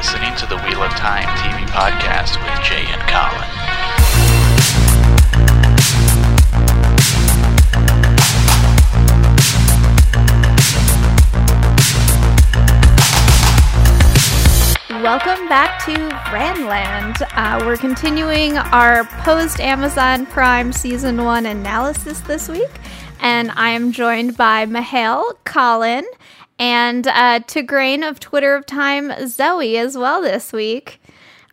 listening to the Wheel of Time TV podcast with Jay and Colin. Welcome back to Randland. Uh, we're continuing our post Amazon Prime Season 1 analysis this week, and I am joined by Mahail, Colin, and uh, grain of Twitter of Time, Zoe, as well this week.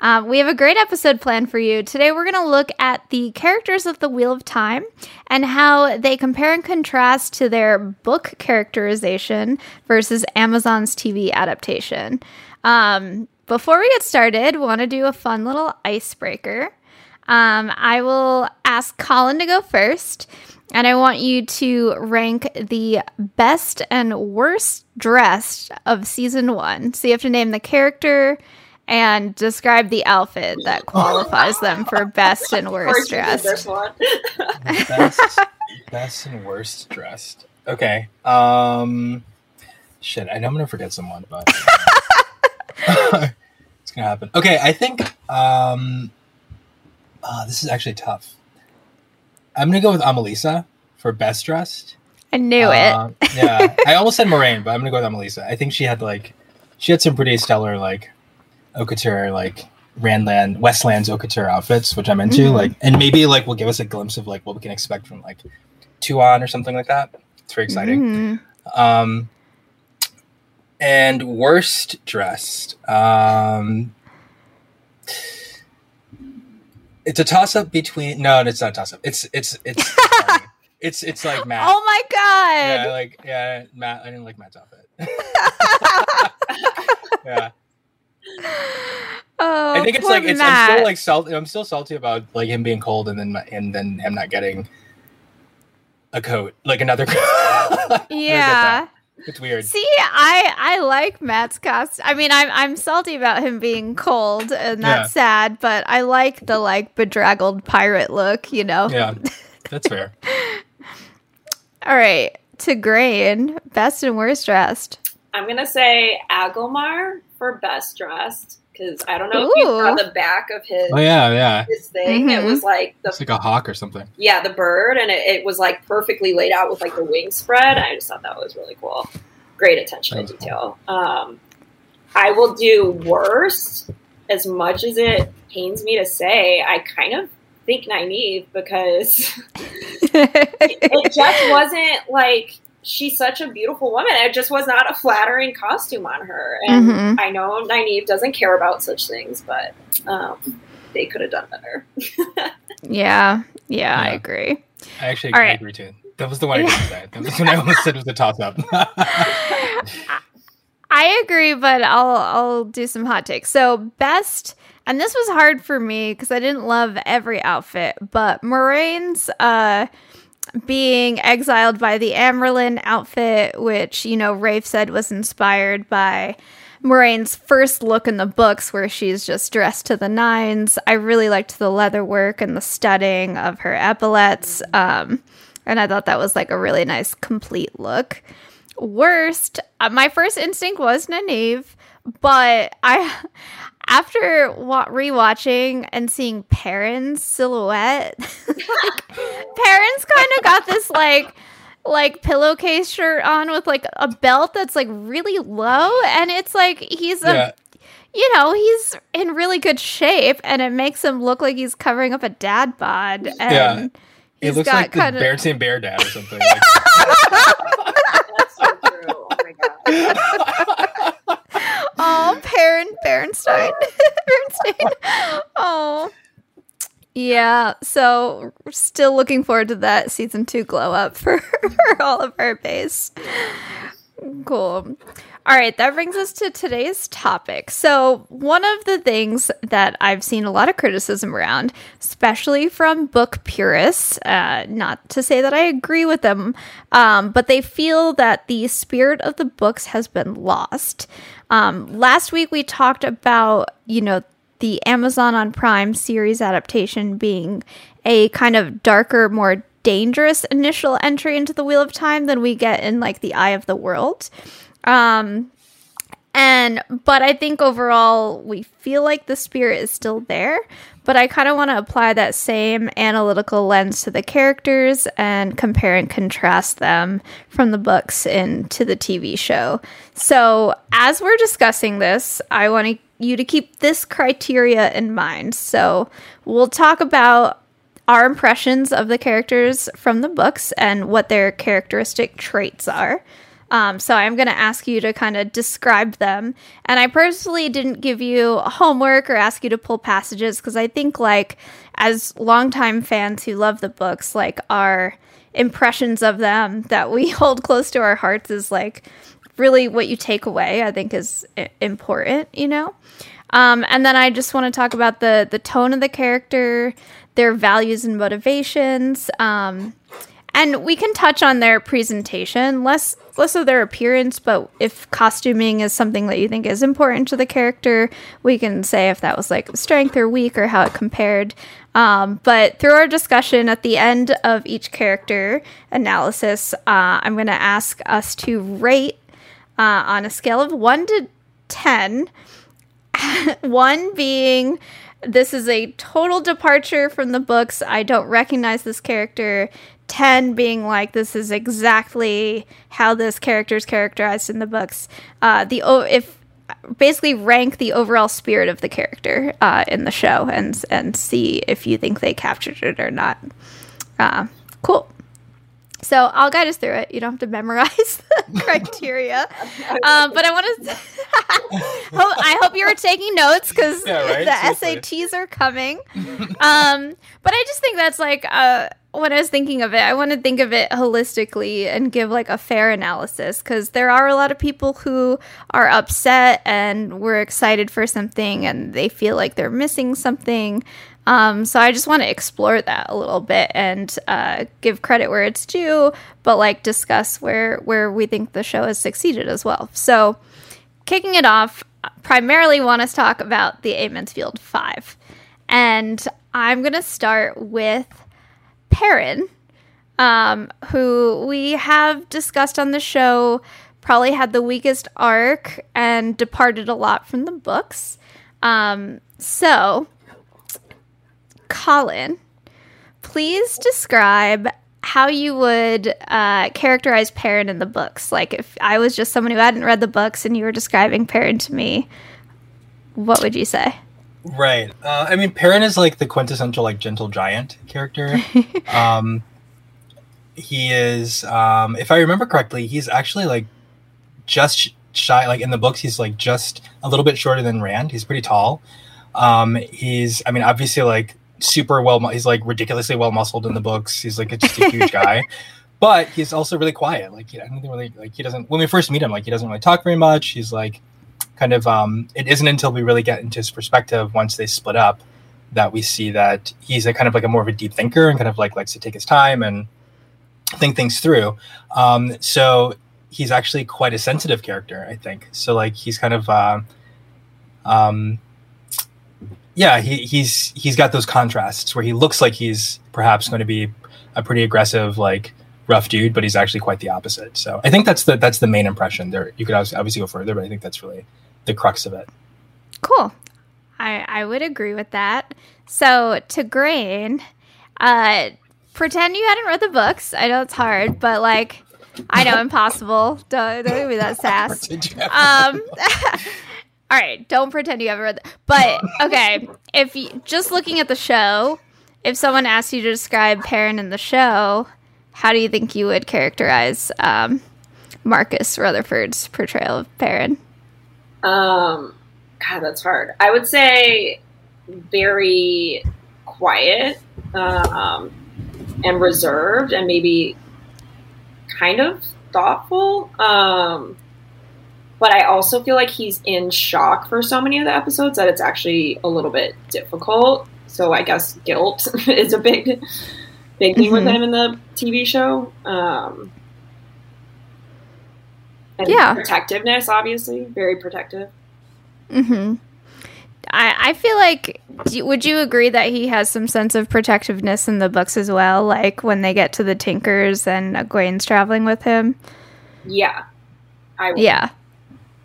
Uh, we have a great episode planned for you. Today, we're going to look at the characters of the Wheel of Time and how they compare and contrast to their book characterization versus Amazon's TV adaptation. Um, before we get started, want to do a fun little icebreaker. Um, I will ask Colin to go first, and I want you to rank the best and worst dressed of season one. So you have to name the character and describe the outfit that qualifies them for best and worst dressed. best, best and worst dressed. Okay. Um, shit. I know I'm gonna forget someone, but it's gonna happen. Okay. I think. Um, oh, this is actually tough. I'm gonna go with Amalisa for best dressed. I knew Uh, yeah, I almost said Moiraine, but I'm gonna go with Amalisa. I think she had like, she had some pretty stellar like, haute couture like Randland Westlands haute couture outfits, which I'm into. Mhm. Like, and maybe like will give us a glimpse of like what we can expect from like Tuon or something like that. It's very it. exciting. Mhm. Um, and worst dressed. Um, it's a toss up between. No, it's not a toss up. It's it's it's it's it's like Mat. Oh my god! Yeah, like yeah, Mat. I didn't like Mat's outfit. yeah, oh, I think it's like it's. I'm still like salty. I'm still salty about like him being cold and then and then him not getting a coat, like another coat. I don't get yeah. That. it's weird. See, I I like Mat's costume. I mean, I'm I'm salty about him being cold, uh, and that's sad. But I like the like bedraggled pirate look. You know. Yeah, that's fair. All right, to Grain, best and worst dressed. I'm gonna say Agelmar for best dressed because I don't know if you saw the back of his Oh yeah, yeah. his thing. It Mhm. was like the It's like a hawk or something. yeah the bird, and it, it was like perfectly laid out with like the wing spread. I just thought that was really cool. Great attention to was detail. Um, I will do worst as much as it pains me to say. I kind of think Nynaeve because it just wasn't like she's such a beautiful woman. It just was not a flattering costume on her. And Mhm. I know Nynaeve doesn't care about such things, but um, they could have done better. yeah, yeah, I agree. I actually All agree, right. agree too. That was the one I didn't say. That was when I almost said it was a toss up. I agree, but I'll I'll do some hot takes. So best, and this was hard for me because I didn't love every outfit, but Moiraine's uh being exiled by the Amyrlin outfit, which you know Rafe said was inspired by Moiraine's first look in the books, where she's just dressed to the nines. I really liked the leather work and the studding of her epaulets, um, and I thought that was like a really nice complete look worst uh, my first instinct was Nynaeve, but I after wa- rewatching and seeing Perrin's silhouette, like, Perrin's kind of got this like like pillowcase shirt on with like a belt that's like really low, and it's like he's a yeah, you know he's in really good shape, and it makes him look like he's covering up a dad bod, and Yeah. it looks got like the kinda- Bear Bear Dad or something. Like, That's so true. Oh my god. Oh, Perrin Bernstein. Bernstein. Oh. Yeah, so still looking forward to that season two glow up for, for all of our base. Cool. All right, that brings us to today's topic. So, one of the things that I've seen a lot of criticism around, especially from book purists, uh, not to say that I agree with them, um, but they feel that the spirit of the books has been lost. Um, last week we talked about, you know, the Amazon on Prime series adaptation being a kind of darker, more dangerous initial entry into the Wheel of Time than we get in like the Eye of the World. Um, And but I think overall we feel like the spirit is still there, but I kind of want to apply that same analytical lens to the characters and compare and contrast them from the books into the TV show. So, as we're discussing this, I want you to keep this criteria in mind. So, we'll talk about our impressions of the characters from the books and what their characteristic traits are. Um, so I'm going to ask you to kind of describe them. And I personally didn't give you homework or ask you to pull passages because I think, like, as longtime fans who love the books, like, our impressions of them that we hold close to our hearts is like really what you take away. I think is important, you know. Um, and then I just want to talk about the the tone of the character, their values and motivations. Um, and we can touch on their presentation, less less of their appearance, but if costuming is something that you think is important to the character, we can say if that was like strength or weak or how it compared. Um, but through our discussion at the end of each character analysis, uh, I'm going to ask us to rate uh, on a scale of one to ten. one being this is a total departure from the books. I don't recognize this character. 10 being like this is exactly how this character is characterized in the books. Uh, the if basically rank the overall spirit of the character uh, in the show and and see if you think they captured it or not. Uh, cool so I'll guide us through it. You don't have to memorize the criteria, um, but I want to. I hope you were taking notes because yeah, right? the Seriously. SATs are coming. Um, but I just think that's like uh, when I was thinking of it, I want to think of it holistically and give like a fair analysis because there are a lot of people who are upset and were excited for something and they feel like they're missing something. Um, so I just want to explore that a little bit and uh, give credit where it's due, but like discuss where where we think the show has succeeded as well. So kicking it off, primarily want us to talk about the Emond's Field Five, and I'm gonna start with Perrin, um, who we have discussed on the show. Probably had the weakest arc and departed a lot from the books. Um, so Colin, please describe how you would uh, characterize Perrin in the books. Like, if I was just someone who hadn't read the books and you were describing Perrin to me, what would you say? Right. Uh, I mean, Perrin is like the quintessential like gentle giant character. um, he is, um, if I remember correctly, he's actually like just shy. Like in the books, he's like just a little bit shorter than Rand. He's pretty tall. Um, he's, I mean, obviously like super well. He's like ridiculously well muscled in the books. He's like just a huge guy, but he's also really quiet. Like I don't think really like he doesn't. When we first meet him, like he doesn't really talk very much. He's like kind of. Um, it isn't until we really get into his perspective once they split up that we see that he's a kind of like a more of a deep thinker and kind of like likes to take his time and think things through. Um, so he's actually quite a sensitive character, I think. So like he's kind of. Uh, um, yeah, he, he's he's got those contrasts where he looks like he's perhaps going to be a pretty aggressive, like rough dude, but he's actually quite the opposite. So I think that's the that's the main impression. There, you could obviously go further, but I think that's really the crux of it. Cool. I I would agree with that. So to Grain, uh, pretend you hadn't read the books. I know it's hard, but like. I know, impossible. Don't, don't give me that sass. Um, all right, don't pretend you ever read that. But okay, if you just looking at the show, if someone asked you to describe Perrin in the show, how do you think you would characterize um, Marcus Rutherford's portrayal of Perrin? Um, God, that's hard. I would say very quiet um, and reserved, and maybe kind of thoughtful. Um, but I also feel like he's in shock for so many of the episodes that it's actually a little bit difficult. So I guess guilt is a big, big thing mm-hmm. with him in the TV show. Um, yeah, protectiveness, obviously, very protective. Hmm. I I feel like. Would you agree that he has some sense of protectiveness in the books as well? Like when they get to the Tinkers and Egwene's traveling with him. Yeah. I would. Yeah.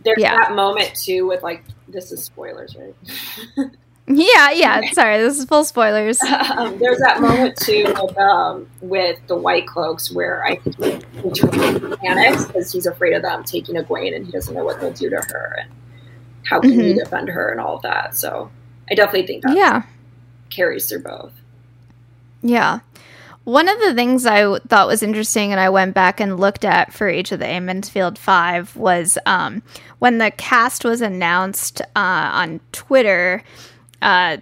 There's Yeah. that moment too with like this is spoilers, right? Yeah, yeah. Sorry, this is full spoilers. um, there's that moment too with, um, with the White Cloaks where I think he panics because he's afraid of them taking Egwene and he doesn't know what they'll do to her and how can he Mhm. defend her and all of that. So I definitely think that Yeah. carries through both. Yeah. One of the things I thought was interesting and I went back and looked at for each of the Emond's Field Five was um, when the cast was announced uh, on Twitter, uh,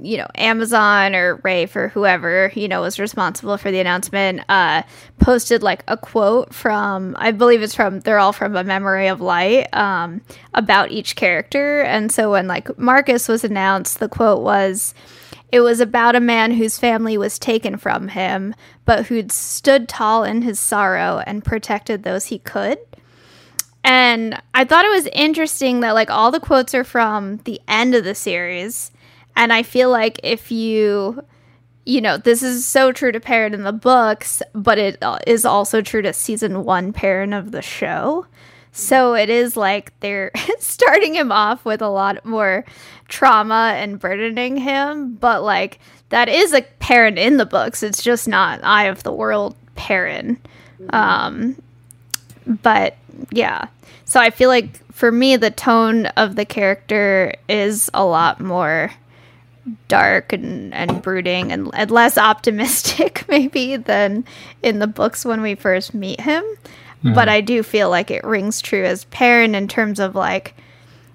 you know, Amazon or Rafe or whoever, you know, was responsible for the announcement, uh, posted like a quote from, I believe it's from, they're all from A Memory of Light, um, about each character. And so when like Marcus was announced, the quote was, it was about a man whose family was taken from him, but who'd stood tall in his sorrow and protected those he could. And I thought it was interesting that like all the quotes are from the end of the series. And I feel like if you you know, this is so true to Perrin in the books, but it uh, also true to season 1 Perrin of the show. So it is like they're starting him off with a lot more trauma and burdening him, but like that is a Perrin in the books. It's just not Eye of the World Perrin. Um, but yeah. So I feel like for me, the tone of the character is a lot more dark and, and brooding and, and less optimistic, maybe, than in the books when we first meet him. But I do feel like it rings true as Perrin in terms of like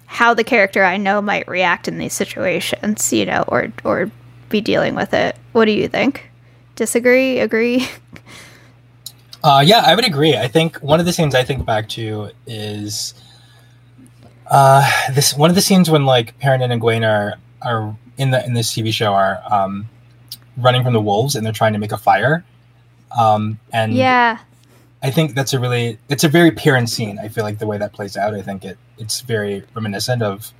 how the character I know might react in these situations, you know, or or be dealing with it. What do you think? Disagree? Agree? Uh, yeah, I would agree. I think one of the scenes I think back to is uh, this one of the scenes when like Perrin and Egwene are are in the in this TV show are um, running from the wolves and they're trying to make a fire. Um, and yeah. I think that's a really it's a very Perrin scene. I feel like the way that plays out. I think it it's very reminiscent of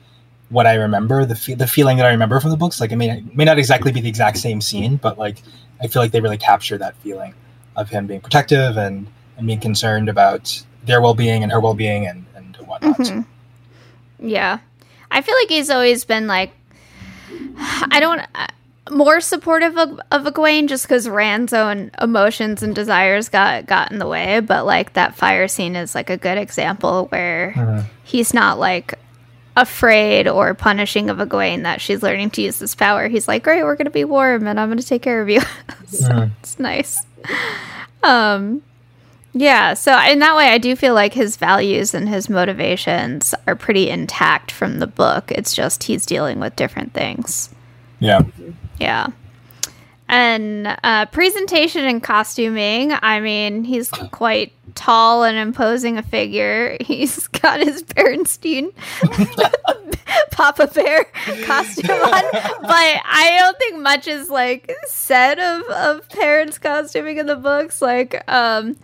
what I remember the fe- the feeling that I remember from the books. Like it may it may not exactly be the exact same scene, but like I feel like they really capture that feeling of him being protective and and being concerned about their well being and her well being and and whatnot. Mhm. Yeah. I feel like he's always been like I don't uh, more supportive of, of Egwene just because Rand's own emotions and desires got got in the way, but like that fire scene is like a good example where Mhm. he's not like afraid or punishing of Egwene that she's learning to use this power. He's like, Great, we're gonna be warm and I'm gonna take care of you. so Mhm. it's nice. Um yeah, so in that way I do feel like his values and his motivations are pretty intact from the book. It's just he's dealing with different things. Yeah. Yeah. And uh, presentation and costuming, I mean, he's quite tall and imposing a figure. He's got his Bernstein Papa Bear costume on, but I don't think much is like said of of Perrin's costuming in the books. Like, um,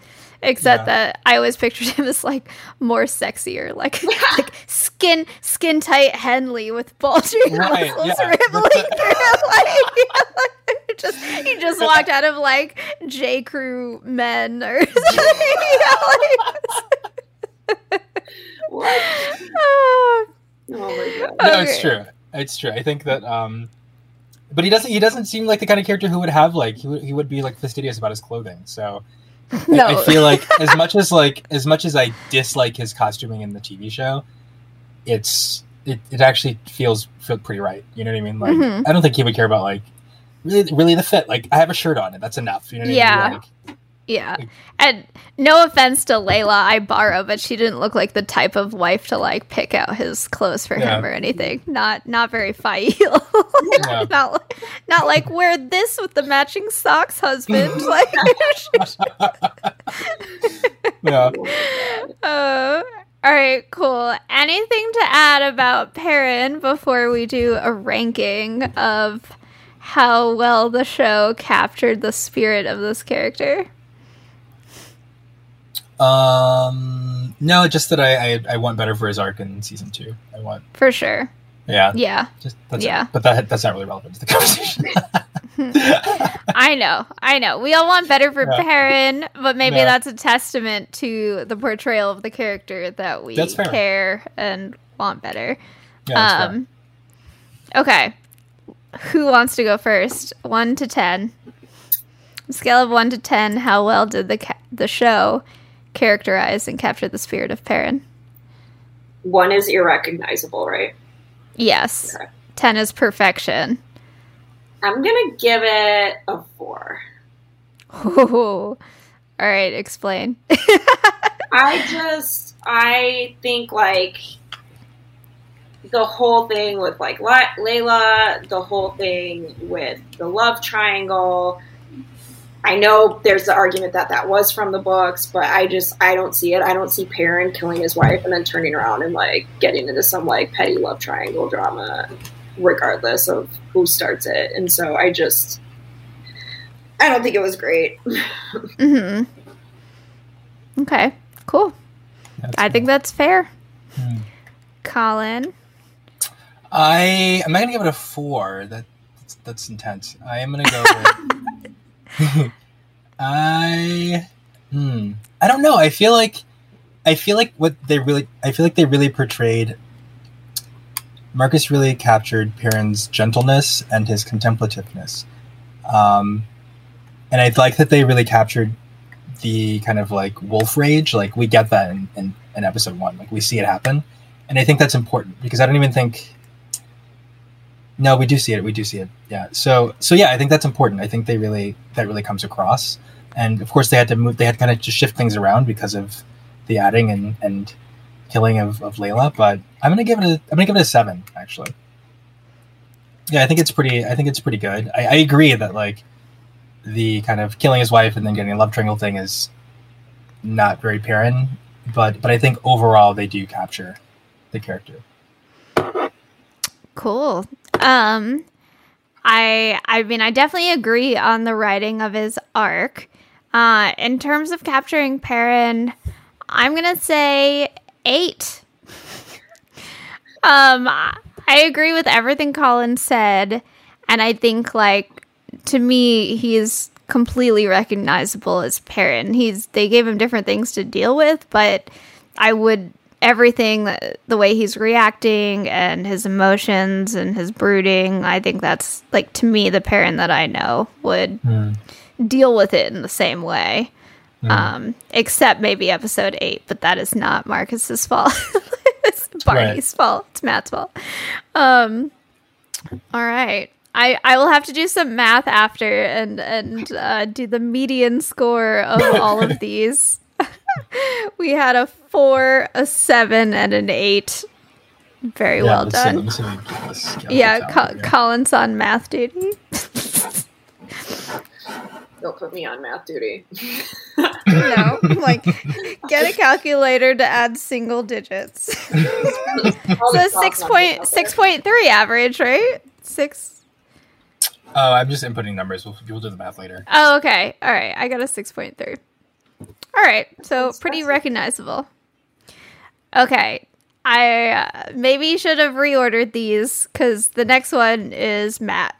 except Yeah. that I always pictured him as like more sexier, like like skin skin tight Henley with bulging Right, muscles yeah. rippling through. Like, just he just walked out of like J Crew Men or something. like- What? Oh, Oh my god. No, it's true. It's true. I think that um but he doesn't he doesn't seem like the kind of character who would have like he would, he would be like fastidious about his clothing. So no, I feel like as much as like as much as I dislike his costuming in the TV show, it's it, it actually feels feel pretty right. You know what I mean? Like Mhm. I don't think he would care about like really really the fit. Like I have a shirt on and that's enough. You know what I Yeah. mean? Like, yeah. And no offense to Layla Ibarra, but she didn't look like the type of wife to like pick out his clothes for Yeah. him or anything. Not not very fail. Yeah. not not like wear this with the matching socks, husband. like, yeah. uh, all right, cool. Anything to add about Perrin before we do a ranking of how well the show captured the spirit of this character? Um no, just that I, I I want better for his arc in season two. I want For sure. yeah. Yeah. Just that's Yeah. it. But that that's not really relevant to the conversation. I know, I know. We all want better for Yeah. Perrin, but maybe Yeah. that's a testament to the portrayal of the character that we care and want better. Yeah, um, okay. Who wants to go first? One to ten. Scale of one to ten. How well did the ca- the show characterize and capture the spirit of Perrin? One is irrecognizable, right? Yes. Okay. Ten is perfection. I'm gonna give it a four. All right, explain. I just I think like the whole thing with like La- Layla, the whole thing with the love triangle. I know there's the argument that that was from the books, but I just I don't see it. I don't see Perrin killing his wife and then turning around and like getting into some like petty love triangle drama, regardless of who starts it. And so I just I don't think it was great. hmm Okay, cool. That's I think that's fair. Hmm. Colin. I I'm not gonna give it a four. That that's, that's intense. I am gonna go with. I hmm. I don't know. I feel like I feel like what they really I feel like they really portrayed. Marcus really captured Perrin's gentleness and his contemplativeness, um, and I like that they really captured the kind of like wolf rage. Like we get that in, in, in episode one. Like we see it happen, and I think that's important because I don't even think no, we do see it. We do see it. Yeah. So so yeah, I think that's important. I think they really that really comes across. And of course, they had to move. They had to kind of just shift things around because of the adding and and killing of, of Layla. But I'm gonna give it a I'm gonna give it a seven actually. Yeah, I think it's pretty. I think it's pretty good. I, I agree that like the kind of killing his wife and then getting a love triangle thing is not very Perrin, but but I think overall they do capture the character. Cool. Um I I mean I definitely agree on the writing of his arc. Uh in terms of capturing Perrin, I'm to say 8. um I agree with everything Colin said and I think like to me he's completely recognizable as Perrin. He's they gave him different things to deal with, but I would everything the way he's reacting and his emotions and his brooding i think that's like to me the Perrin that i know would Hmm. deal with it in the same way Hmm. um except maybe episode 8 but that is not marcus's fault it's barney's fault it's matt's fault um all right I, I will have to do some math after and and uh, do the median score of all of these. we had a four, a seven, and an eight. Very Yeah, well done. let me see if I can get this yeah, calculator Co- here. Colin's on math duty. They'll put me on math duty. no, like get a calculator to add single digits. So the six soft numbers point out six there. point three average, right? Six. Oh, I'm just inputting numbers. We'll, we'll do the math later. Oh, okay. All right. I got a 6.3. All right. So pretty recognizable. Okay. I uh, maybe should have reordered these because the next one is Mat.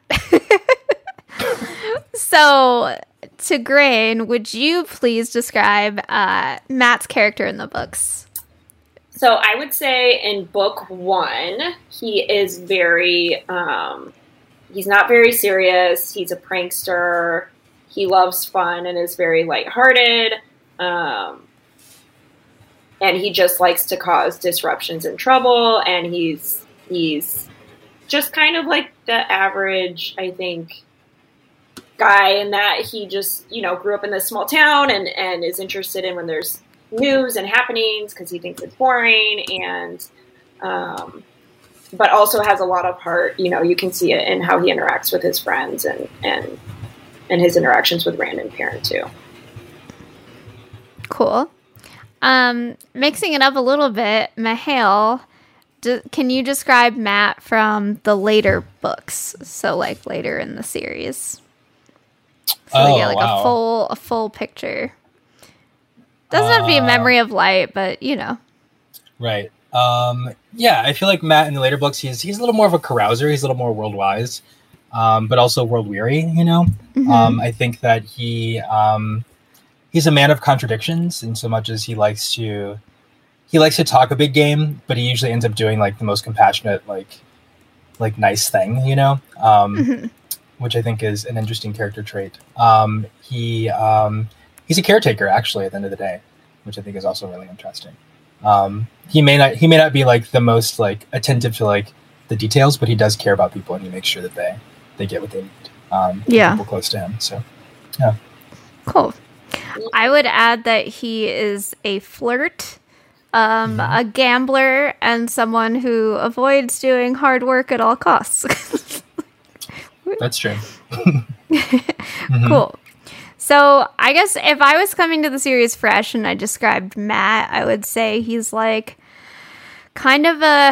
so, to Grain, would you please describe uh, Mat's character in the books? So I would say in book one, he is very, um, he's not very serious. He's a prankster. He loves fun and is very lighthearted. Um, and he just likes to cause disruptions and trouble. And he's, he's just kind of like the average, I think, guy in that he just, you know, grew up in this small town and, and is interested in when there's news and happenings because he thinks it's boring and um, but also has a lot of heart you know you can see it in how he interacts with his friends and and and his interactions with rand and Perrin too Cool. Um, mixing it up a little bit, Mahale, d- can you describe Mat from the later books? So, like later in the series. So Oh, get like wow. a full a full picture. Doesn't have to be a Uh, memory of light, but you know. Right. Um, yeah, I feel like Mat in the later books, he's he's a little more of a carouser. He's a little more world wise. um, but also world weary. You know, Mhm. um, I think that he um, he's a man of contradictions in so much as he likes to he likes to talk a big game, but he usually ends up doing like the most compassionate, like like nice thing. You know. Um, Mhm. which I think is an interesting character trait. Um, he um, he's a caretaker actually at the end of the day, which I think is also really interesting. Um, he may not he may not be like the most like attentive to like the details, but he does care about people and he makes sure that they they get what they need. Um, Yeah. people close to him. So yeah, Cool. I would add that he is a flirt, um, Mm-hmm. a gambler, and someone who avoids doing hard work at all costs. that's true. Mhm. cool. So I guess if I was coming to the series fresh and I described Mat, I would say he's like kind of a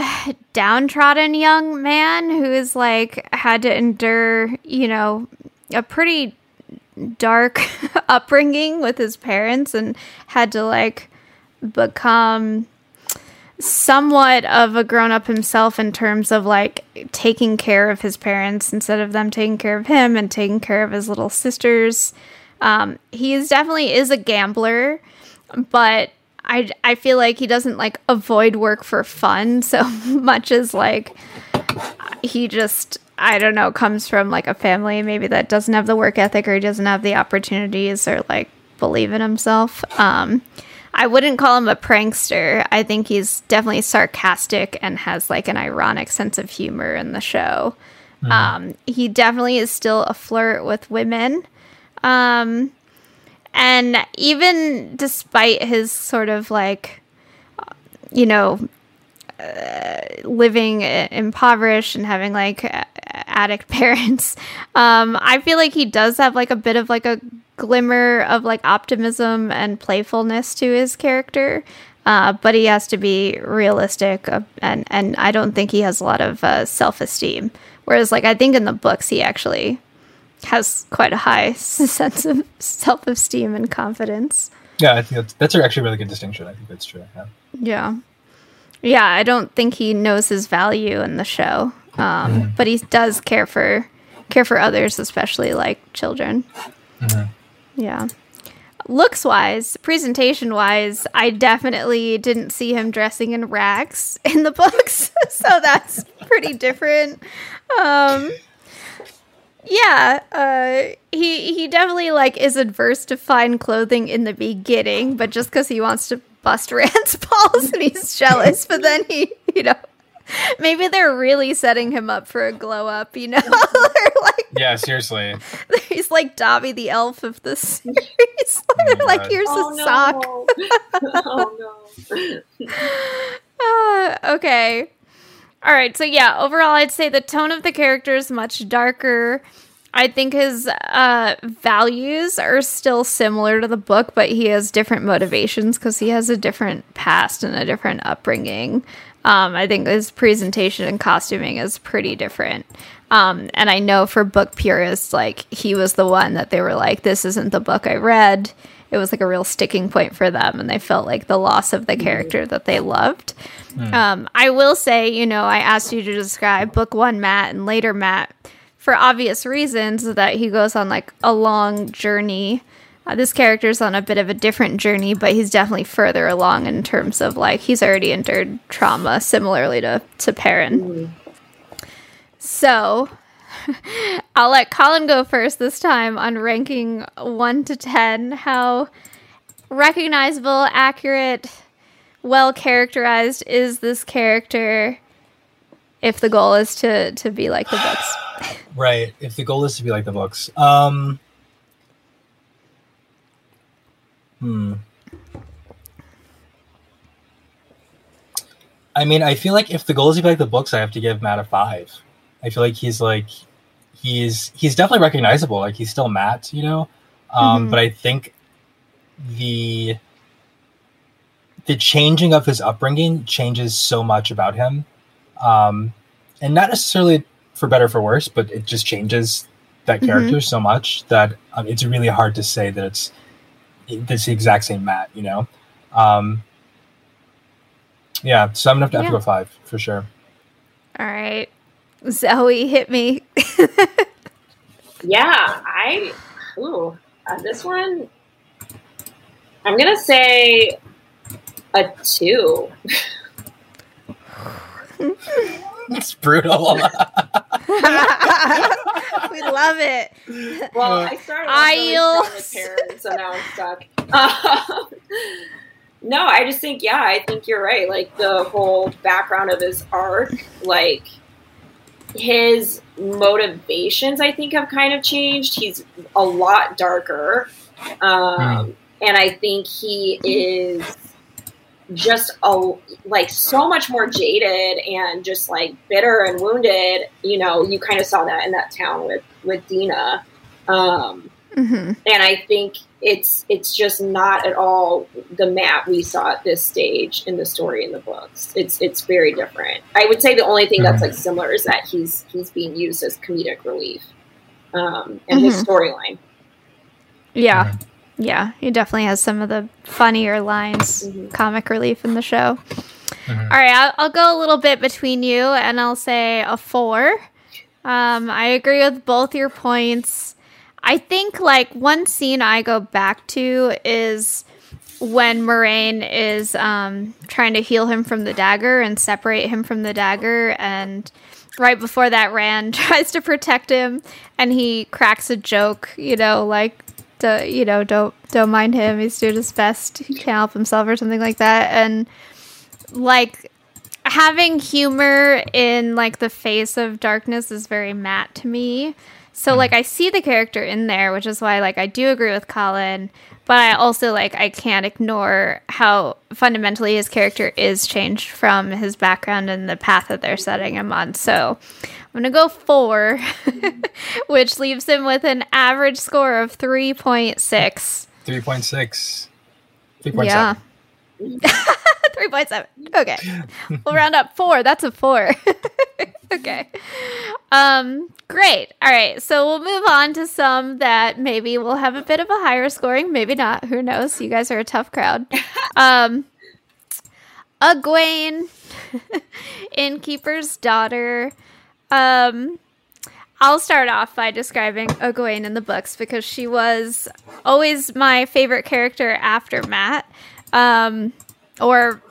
downtrodden young man who is like had to endure, you know, a pretty dark upbringing with his parents and had to like become somewhat of a grown up himself in terms of like taking care of his parents instead of them taking care of him and taking care of his little sisters. Um, he is definitely is a gambler, but I I feel like he doesn't like avoid work for fun so much as like he just I don't know comes from like a family maybe that doesn't have the work ethic or he doesn't have the opportunities or like believe in himself. Um, I wouldn't call him a prankster. I think he's definitely sarcastic and has like an ironic sense of humor in the show. Um, he definitely is still a flirt with women. Um, and even despite his sort of like, uh, you know, uh, living impoverished and having like addict parents, um, I feel like he does have like a bit of like a glimmer of like optimism and playfulness to his character. Uh, but he has to be realistic, uh, and and I don't think he has a lot of uh, self esteem. Whereas, like I think in the books, he actually has quite a high sense of self esteem and confidence. Yeah, I think that's that's actually a really good distinction. I think that's true. Yeah. Yeah. Yeah, I don't think he knows his value in the show. Um, but he does care for care for others, especially like children. Yeah. Looks wise, presentation wise, I definitely didn't see him dressing in rags in the books. so that's pretty different. Um yeah, uh, he he definitely like is adverse to fine clothing in the beginning, but just because he wants to bust Rand's balls and he's jealous, but then he, you know, maybe they're really setting him up for a glow up, you know? like Yeah, seriously. he's like Dobby the elf of the series. my they're like, here's Oh a no! sock. oh no! Ah, okay. All right. So yeah, overall, I'd say the tone of the character is much darker. I think his uh, values are still similar to the book, but he has different motivations because he has a different past and a different upbringing. Um, I think his presentation and costuming is pretty different. Um, and I know for book purists, like he was the one that they were like, "This isn't the book I read." It was like a real sticking point for them, and they felt like the loss of the character that they loved. Um, I will say, you know, I asked you to describe book one Mat and later Mat for obvious reasons that he goes on like a long journey. Uh, this character's on a bit of a different journey, but he's definitely further along in terms of like he's already endured trauma similarly to to Perrin. So I'll let Colin go first this time on ranking one to ten. How recognizable, accurate, well characterized is this character if the goal is to to be like the books? Right. If the goal is to be like the books. Um Hmm. I mean, I feel like if the goal is to be like the books, I have to give Mat a five. I feel like he's like he's he's definitely recognizable. Like he's still Mat, you know. Um, Mhm. But I think the the changing of his upbringing changes so much about him, um, and not necessarily for better or for worse, but it just changes that Mhm. character so much that um, it's really hard to say that it's it's the exact same Mat. You know. Um, yeah, so I'm gonna have to, have to go five for sure. All right. Zoe hit me. Yeah, I. Ooh, uh, this one. I'm gonna say a two. It's brutal. we love it. Well, Uh, I started I off really with parents, so now I'm stuck. Um, no, I just think, yeah, I think you're right. Like the whole background of his arc, like his motivations, I think, have kind of changed. He's a lot darker, um, and I think he is just a like so much more jaded and just like bitter and wounded. You know, you kind of saw that in that town with with Dina. Um, hmm and I think it's it's just not at all the Mat we saw at this stage in the story in the books. It's it's very different. I would say the only thing that's like similar is that he's he's being used as comedic relief, um, and his storyline. Yeah. Yeah. He definitely has some of the funnier lines, Mhm. comic relief in the show. Mhm. All right. I'll, I'll go a little bit between you and I'll say a four. Um, I agree with both your points. I think like one scene I go back to is when Moiraine is um, trying to heal him from the dagger and separate him from the dagger, and right before that, Rand tries to protect him, and he cracks a joke, you know, like, do, you know, don't don't mind him, he's doing his best, he can't help himself, or something like that, and like having humor in like the face of darkness is very Mat to me. So hmm. like I see the character in there, which is why like I do agree with Colin, but I also like I can't ignore how fundamentally his character is changed from his background and the path that they're setting him on. So I'm gonna go four, which leaves him with an average score of three point six. 3.6. 3.7. Yeah. 3.7. Okay. We'll round up four. That's a four. okay. Um, great. All right. So we'll move on to some that maybe will have a bit of a higher scoring, maybe not. Who knows? You guys are a tough crowd. Um, Egwene, Innkeeper's daughter. Um, I'll start off by describing Egwene in the books because she was always my favorite character after Mat. Um, or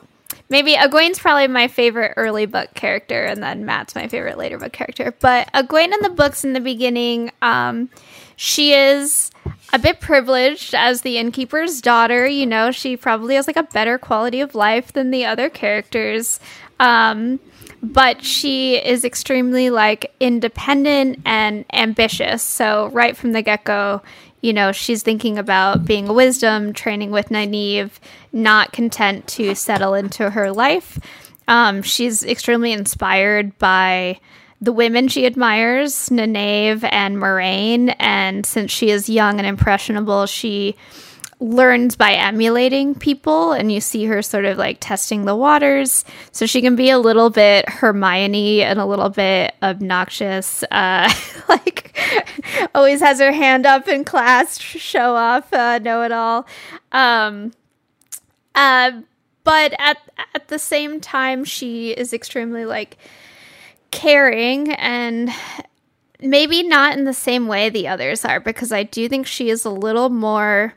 maybe Egwene's probably my favorite early book character, and then Mat's my favorite later book character. But Egwene in the books in the beginning, um, she is a bit privileged as the innkeeper's daughter. You know, she probably has like a better quality of life than the other characters. Um, but she is extremely like independent and ambitious. So right from the get go, you know, she's thinking about being a wisdom, training with Nynaeve, not content to settle into her life. Um, she's extremely inspired by the women she admires, Nynaeve and Moiraine. And since she is young and impressionable, she learns by emulating people and you see her sort of like testing the waters. So she can be a little bit hermione and a little bit obnoxious uh like always has her hand up in class show off uh know it all um uh but at at the same time she is extremely like caring and maybe not in the same way the others are because I do think she is a little more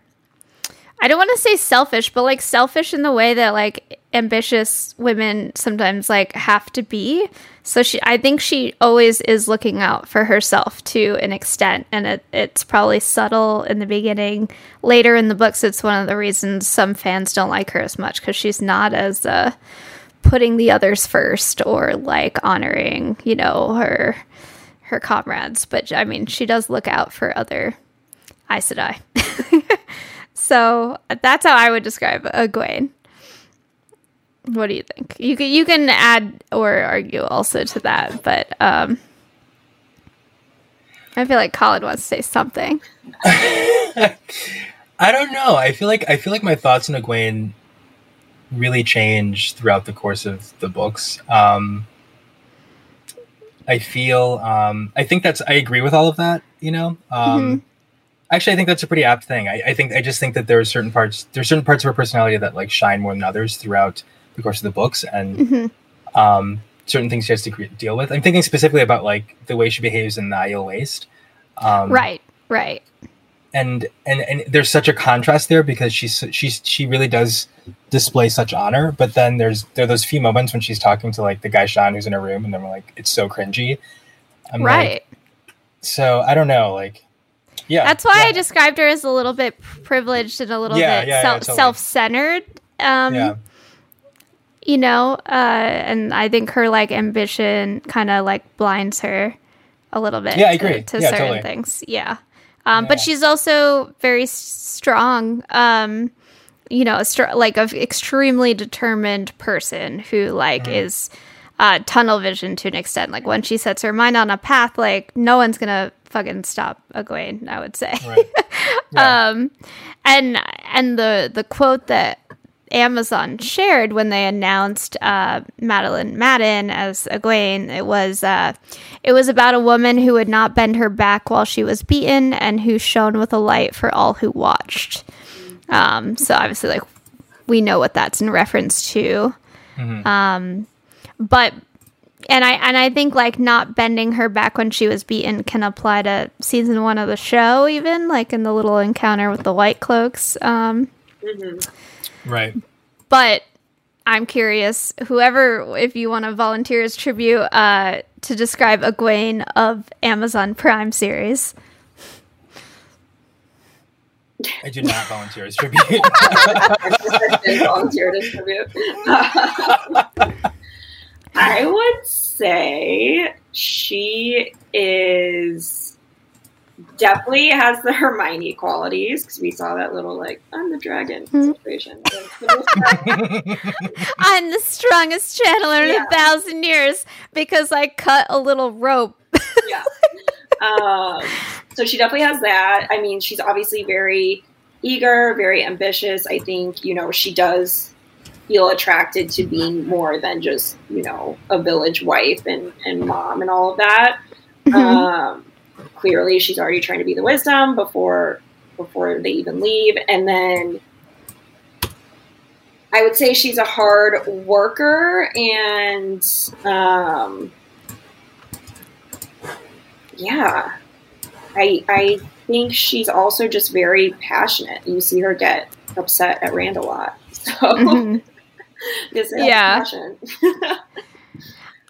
I don't want to say selfish, but like selfish in the way that like ambitious women sometimes like have to be. So she I think she always is looking out for herself to an extent and it, it's probably subtle in the beginning. Later in the books it's one of the reasons some fans don't like her as much cuz she's not as uh putting the others first or like honoring, you know, her her comrades, but I mean, she does look out for other Aes Sedai. so that's how I would describe Egwene. What do you think? You can you can add or argue also to that, but um, I feel like Colin wants to say something. I don't know. I feel like I feel like my thoughts on Egwene really change throughout the course of the books. Um, I feel um, I think that's I agree with all of that. You know, um, actually, I think that's a pretty apt thing. I, I think I just think that there are certain parts there are certain parts of her personality that like shine more than others throughout the course of the books, and Mhm. um, certain things she has to cre- deal with. I'm thinking specifically about like the way she behaves in the Aiel Waste. Um, right, right. and and and there's such a contrast there because she's she's she really does display such honor but then there's there are those few moments when she's talking to like the guy sean who's in her room and then we're like it's so cringy I'm right. like, so i don't know like yeah That's why yeah, I described her as a little bit privileged and a little Yeah, bit yeah, self totally. self-centered. Um, yeah you know, uh, and I think her like ambition kind of like blinds her a little bit. Yeah, I to- agree. To, Yeah, certain totally. things. Yeah. Um, But she's also very strong. Um, you know, a str- like an extremely determined person who like Mm-hmm. is uh, tunnel vision to an extent. Like when she sets her mind on a path, like no one's gonna fucking stop Egwene. I would say. right Yeah. Um, and and the the quote that Amazon shared when they announced uh, Madeleine Madden as Egwene, it was uh, it was about a woman who would not bend her back while she was beaten, and who shone with a light for all who watched. Um, so obviously, like we know what that's in reference to. Um, but and I and I think like not bending her back when she was beaten can apply to season one of the show, even like in the little encounter with the white cloaks. Um, right but I'm curious, whoever, if you want to volunteer as tribute uh, to describe Egwene of Amazon Prime series. i do not volunteer as tribute volunteer distribute. I would say she is definitely has the Hermione qualities because we saw that little like I'm the dragon Hmm. situation. I'm the strongest channeler in Yeah. a thousand years because I cut a little rope. yeah. Um, so she definitely has that. I mean, she's obviously very eager, very ambitious. I think, you know, she does feel attracted to being more than just, you know, a village wife and, and mom and all of that. Um, clearly she's already trying to be the wisdom before before they even leave. And then I would say she's a hard worker and um yeah. I I think she's also just very passionate. You see her get upset at Rand a lot. So Mhm. Yeah.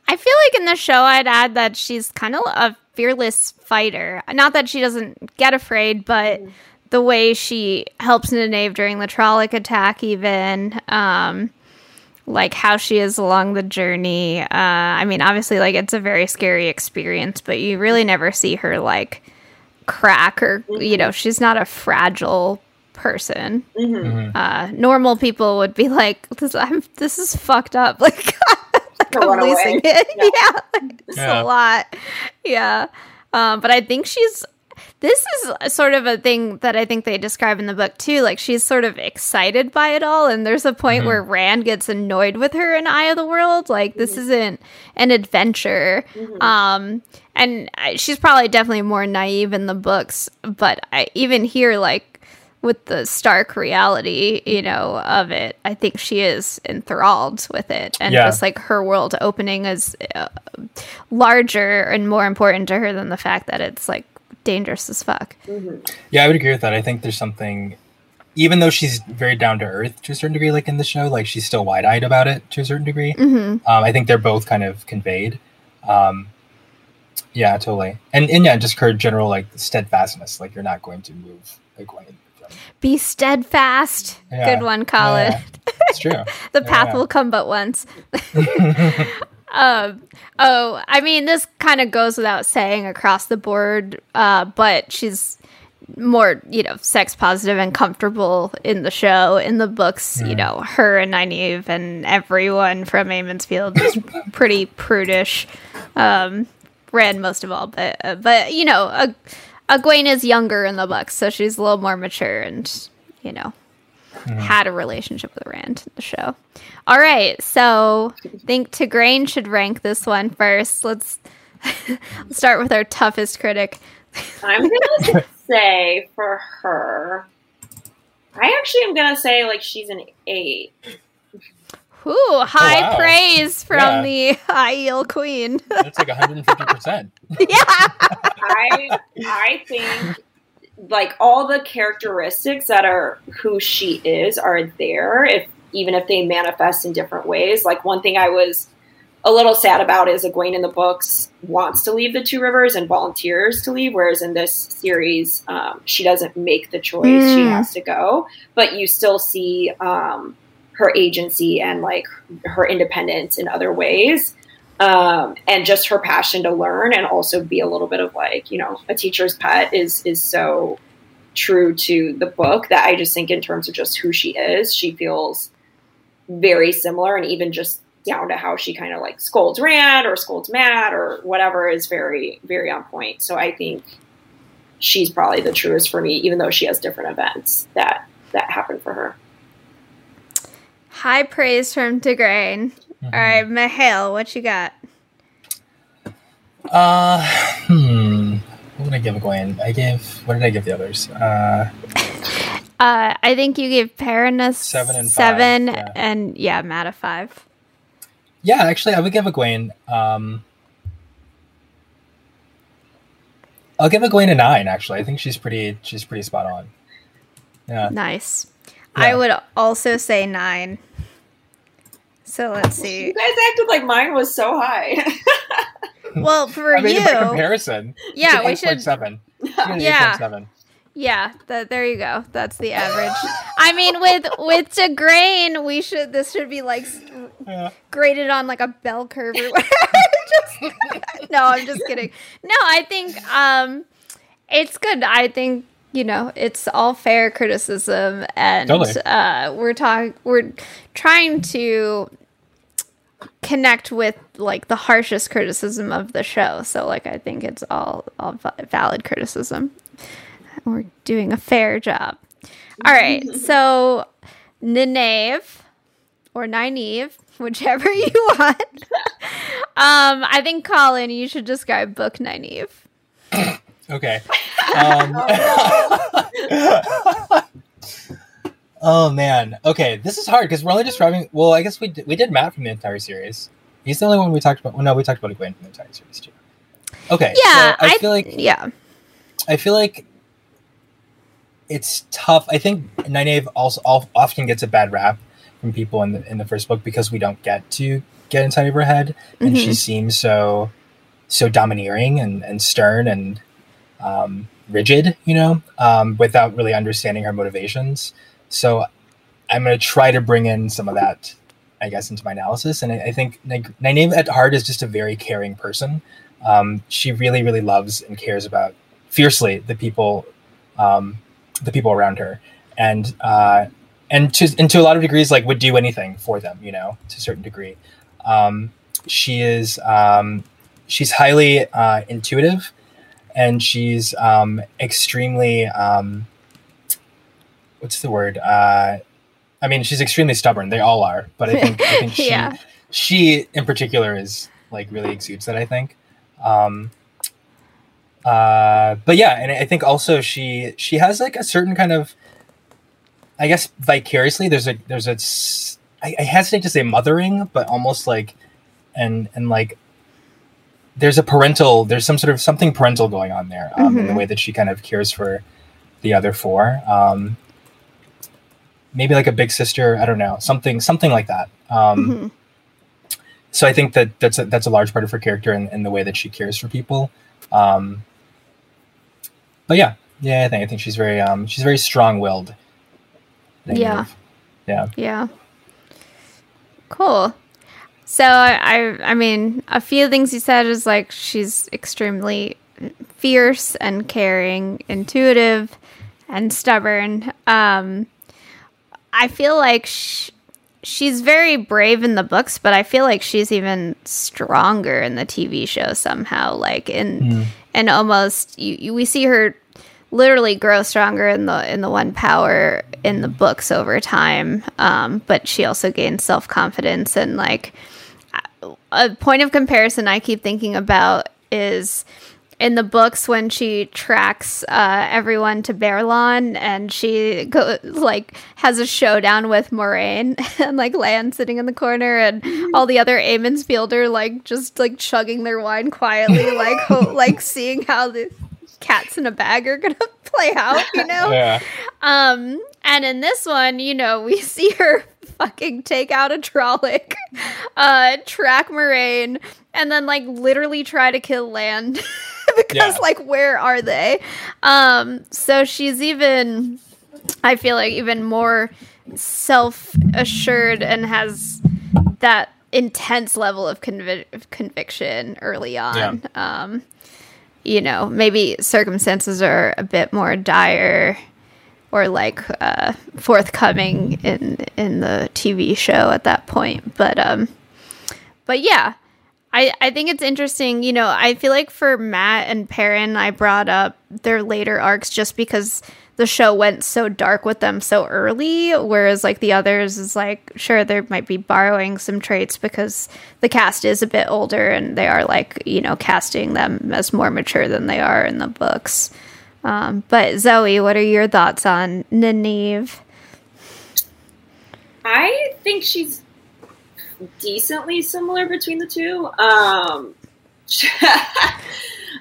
I feel like in the show, I'd add that she's kind of a fearless fighter. Not that she doesn't get afraid, but the way she helps Nynaeve during the Trolloc attack, even um, like how she is along the journey. Uh, I mean, obviously, like it's a very scary experience, but you really never see her like crack or you know, she's not a fragile person. Mhm. Uh, normal people would be like, "This, I'm, this is fucked up." Like, Go I'm run away. losing it. Yeah. Yeah, like, it's Yeah. a lot. Yeah, um, but I think she's. This is sort of a thing that I think they describe in the book too. Like she's sort of excited by it all, and there's a point where Rand gets annoyed with her in Eye of the World. Like this isn't an adventure, um, and I, she's probably definitely more naive in the books. But I even here, like with the stark reality, you know, of it, I think she is enthralled with it, and Yeah. just like her world opening is uh, larger and more important to her than the fact that it's like dangerous as fuck. Yeah, I would agree with that. I think there's something, even though she's very down to earth to a certain degree, like in the show, like she's still wide eyed about it to a certain degree. hmm Um, I think they're both kind of conveyed. Um, yeah, totally. And, and yeah, just her general like steadfastness. Like you're not going to move Egwene. Be steadfast. Yeah. Good one, Colin. Yeah, it's true. the path will come but once. um, oh, I mean, this kind of goes without saying across the board, uh, but she's more, you know, sex positive and comfortable in the show. In the books, you know, her and Nynaeve and everyone from Emond's Field is pretty prudish. Um, Rand most of all, but uh, but you know, uh, Egwene is younger in the books, so she's a little more mature and you know mm-hmm. had a relationship with Rand in the show. All right, so I think Tigraine should rank this one first. Let's, let's start with our toughest critic. I'm gonna say for her, I actually am gonna say like she's an eight. Ooh, high wow. praise from Yeah. the Aiel Queen. That's like 150%. yeah. I I think like all the characteristics that are who she is are there if even if they manifest in different ways. Like one thing I was a little sad about is Egwene in the books wants to leave the two rivers and volunteers to leave, whereas in this series, um, she doesn't make the choice; mm. she has to go. But you still see um, her agency and like her independence in other ways, um, and just her passion to learn and also be a little bit of like you know a teacher's pet is is so true to the book that I just think in terms of just who she is, she feels very similar, and even just down to how she kind of like scolds Rand or scolds Mat or whatever is very, very on point. So I think she's probably the truest for me, even though she has different events that that happen for her. High praise from Tigraine. Mm-hmm. All right, Mihail, what you got? Uh, hmm. What did I give Gwen? I gave. What did I give the others? Uh, uh I think you gave a seven and seven, five, yeah. and yeah, Mat a five. Yeah, actually, I would give Egwene. Um, I'll give Egwene a nine. Actually, I think she's pretty. She's pretty spot on. Yeah. Nice. Yeah. I would also say nine. So let's see. You guys acted like mine was so high. well, for I mean, you, comparison. Yeah, we should. Seven. Yeah. 8.7. Yeah, that there you go. That's the average. I mean, with with Tigraine, we should this should be like yeah. graded on like a bell curve or just, no, I'm just kidding. No, I think um, it's good. I think you know it's all fair criticism, and totally. uh, we're talking. We're trying to connect with like the harshest criticism of the show. So like I think it's all all valid criticism we're doing a fair job. All right, so Nynaeve or Nynaeve, whichever you want. um, I think Colin, you should describe book Nynaeve. Okay. Um, oh man. Okay, this is hard because we're only describing. Well, I guess we did, we did Mat from the entire series. He's the only one we talked about. Well, no, we talked about Egwene from the entire series too. Okay. Yeah, so I, I feel like yeah. I feel like it's tough. I think Nynaeve also often gets a bad rap from people in the in the first book because we don't get to get inside of her head, and mm-hmm. she seems so so domineering and, and stern and um, rigid, you know, um, without really understanding her motivations. So I'm going to try to bring in some of that, I guess, into my analysis. And I, I think Nynaeve at heart is just a very caring person. Um, she really, really loves and cares about fiercely the people um, the people around her, and uh, and to and to a lot of degrees, like would do anything for them, you know, to a certain degree. Um, she is um, she's highly uh, intuitive, and she's um, extremely um, what's the word? Uh, I mean, she's extremely stubborn. They all are, but I think I think she yeah. she in particular is like really exudes that. I think. Um, uh, but yeah, and I think also she she has like a certain kind of, I guess vicariously. There's a there's a I, I hesitate to say mothering, but almost like, and and like, there's a parental. There's some sort of something parental going on there um, mm-hmm. in the mm-hmm. way that she kind of cares for the other four. Um, maybe like a big sister. I don't know something something like that. Um, mm-hmm. So I think that that's a, that's a large part of her character and, and the way that she cares for people. Um, but yeah, yeah, I think I think she's very um she's very strong willed. Yeah. Yeah. Yeah. Cool. So I I mean a few things you said is like she's extremely fierce and caring, intuitive and stubborn. Um I feel like sh- she's very brave in the books, but I feel like she's even stronger in the TV show somehow. Like in mm. and almost you, you, we see her literally grow stronger in the in the one power in the books over time. Um, but she also gains self confidence and like a point of comparison I keep thinking about is in the books when she tracks uh, everyone to Baerlon and she go, like has a showdown with Moiraine and like Lan sitting in the corner and all the other Emond's fielder like just like chugging their wine quietly, like ho- like seeing how the cats in a bag are gonna play out, you know? Yeah. Um, and in this one, you know, we see her fucking take out a Trolloc, uh, track Moiraine, and then like literally try to kill Lan because Yeah. like where are they? Um, so she's even, I feel like even more self assured and has that intense level of convi- of conviction early on. Um, you know, maybe circumstances are a bit more dire or like uh, forthcoming in in the TV show at that point. But um, but yeah, I I think it's interesting. You know, I feel like for Mat and Perrin, I brought up their later arcs just because the show went so dark with them so early, whereas like the others is like sure there might be borrowing some traits because the cast is a bit older and they are like you know casting them as more mature than they are in the books. Um, but Zoe, what are your thoughts on Nynaeve? I think she's decently similar between the two. Um,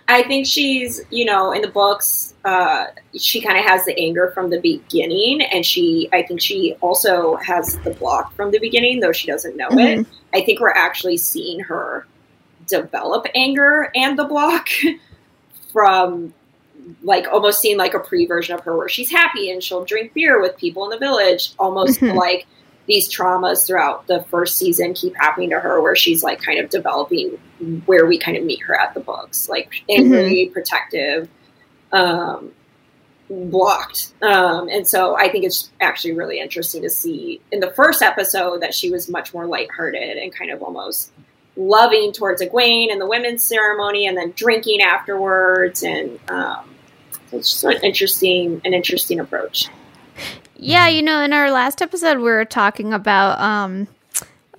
I think she's, you know, in the books, uh, she kind of has the anger from the beginning, and she, I think she also has the block from the beginning, though she doesn't know Mhm. it. I think we're actually seeing her develop anger and the block from like almost seeing like a pre version of her where she's happy and she'll drink beer with people in the village almost Mhm. like these traumas throughout the first season keep happening to her where she's like kind of developing where we kind of meet her at the books like angry protective um blocked um and so i think it's actually really interesting to see in the first episode that she was much more lighthearted and kind of almost loving towards Egwene and the women's ceremony and then drinking afterwards and um it's just an interesting an interesting approach. Yeah, you know, in our last episode, we were talking about um,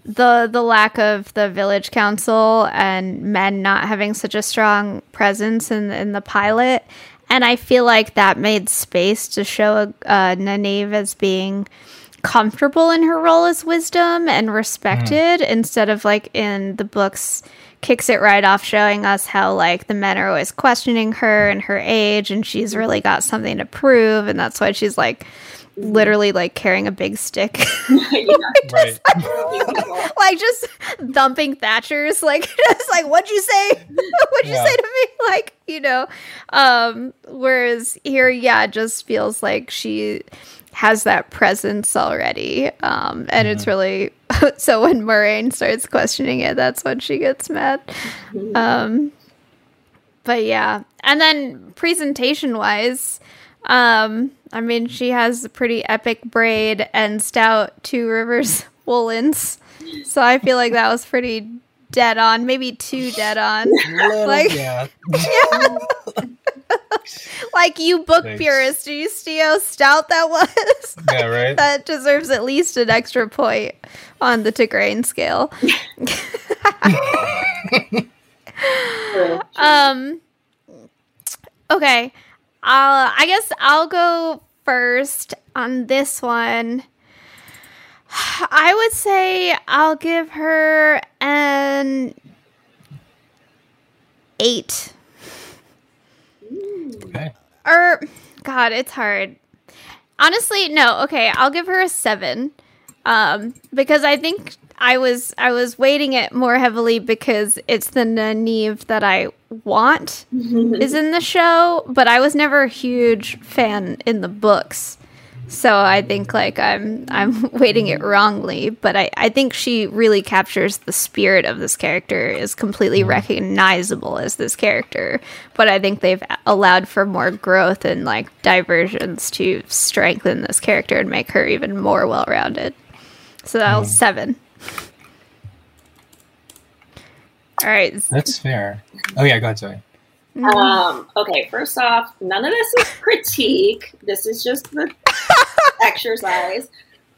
the the lack of the village council and men not having such a strong presence in in the pilot, and I feel like that made space to show uh, Nynaeve as being comfortable in her role as wisdom and respected instead of like in the books kicks it right off showing us how like the men are always questioning her and her age and she's really got something to prove and that's why she's like literally like carrying a big stick yeah. Right. like just thumping thatchers like just like what'd you say what'd you Yeah. say to me like you know um whereas here yeah just feels like she has that presence already. Um and it's really so when Moiraine starts questioning it that's when she gets mad. Um but yeah. And then presentation wise um i mean she has a pretty epic braid and stout two rivers woolens. So i feel like that was pretty dead on maybe too dead on. Little- Like- yeah. like you book Thanks. purist do you see how stout that was Yeah, right. that deserves at least an extra point on the to scale Um. Okay. I'll. I guess I'll go first on this one. I would say I'll give her an eight. Okay. Or God, it's hard. Honestly, no. Okay, I'll give her a seven. Um, because I think I was I was weighting it more heavily because it's the Nynaeve that I want is in the show, but I was never a huge fan in the books. So I think like I'm I'm weighting it wrongly, but I, I think she really captures the spirit of this character is completely mm-hmm. recognizable as this character. But I think they've allowed for more growth and like diversions to strengthen this character and make her even more well rounded. So that was mm-hmm. seven. All right. That's fair. Oh yeah, go ahead, Zoe. Um, okay, first off, none of this is critique. This is just the exercise.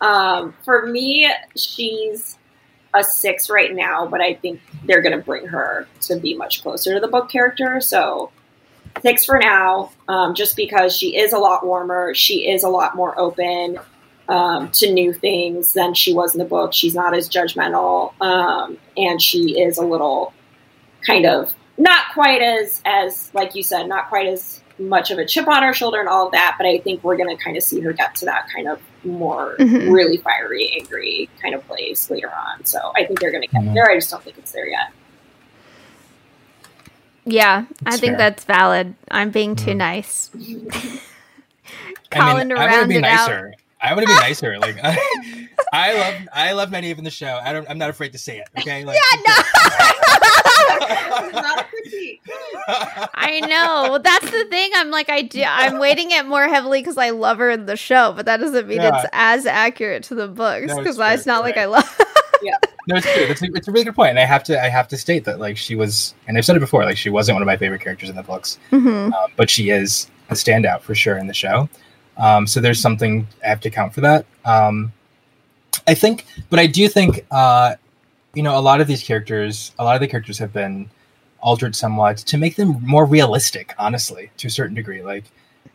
Um, for me, she's a six right now, but I think they're going to bring her to be much closer to the book character. So six for now, um, just because she is a lot warmer. She is a lot more open um, to new things than she was in the book. She's not as judgmental, um, and she is a little kind of not quite as as like you said, not quite as much of a chip on her shoulder and all of that. But I think we're going to kind of see her get to that kind of more Mhm. really fiery, angry kind of place later on. So I think they're going to get Mhm. there. I just don't think it's there yet. Yeah, I think fair. that's valid. I'm being too Mhm. nice. I mean, to I want round to be it out. nicer. I want to be nicer. Like I, I love, I love Nynaeve in the show. I don't. I'm not afraid to say it. Okay. Like, It's not a critique. I know. Well, that's the thing. I'm like, I do. I'm weighting it more heavily because I love her in the show, but that doesn't mean Yeah. it's as accurate to the books No, because it's it's, true. not like I love. No, it's true. It's a, it's a really good point, and I have to I have to state that like she was, and I've said it before, like she wasn't one of my favorite characters in the books, Mhm. um, but she is a standout for sure in the show. Um, so there's something I have to count for that. Um, I think, but I do think, uh, you know, a lot of these characters, a lot of the characters have been altered somewhat to make them more realistic, honestly, to a certain degree. Like,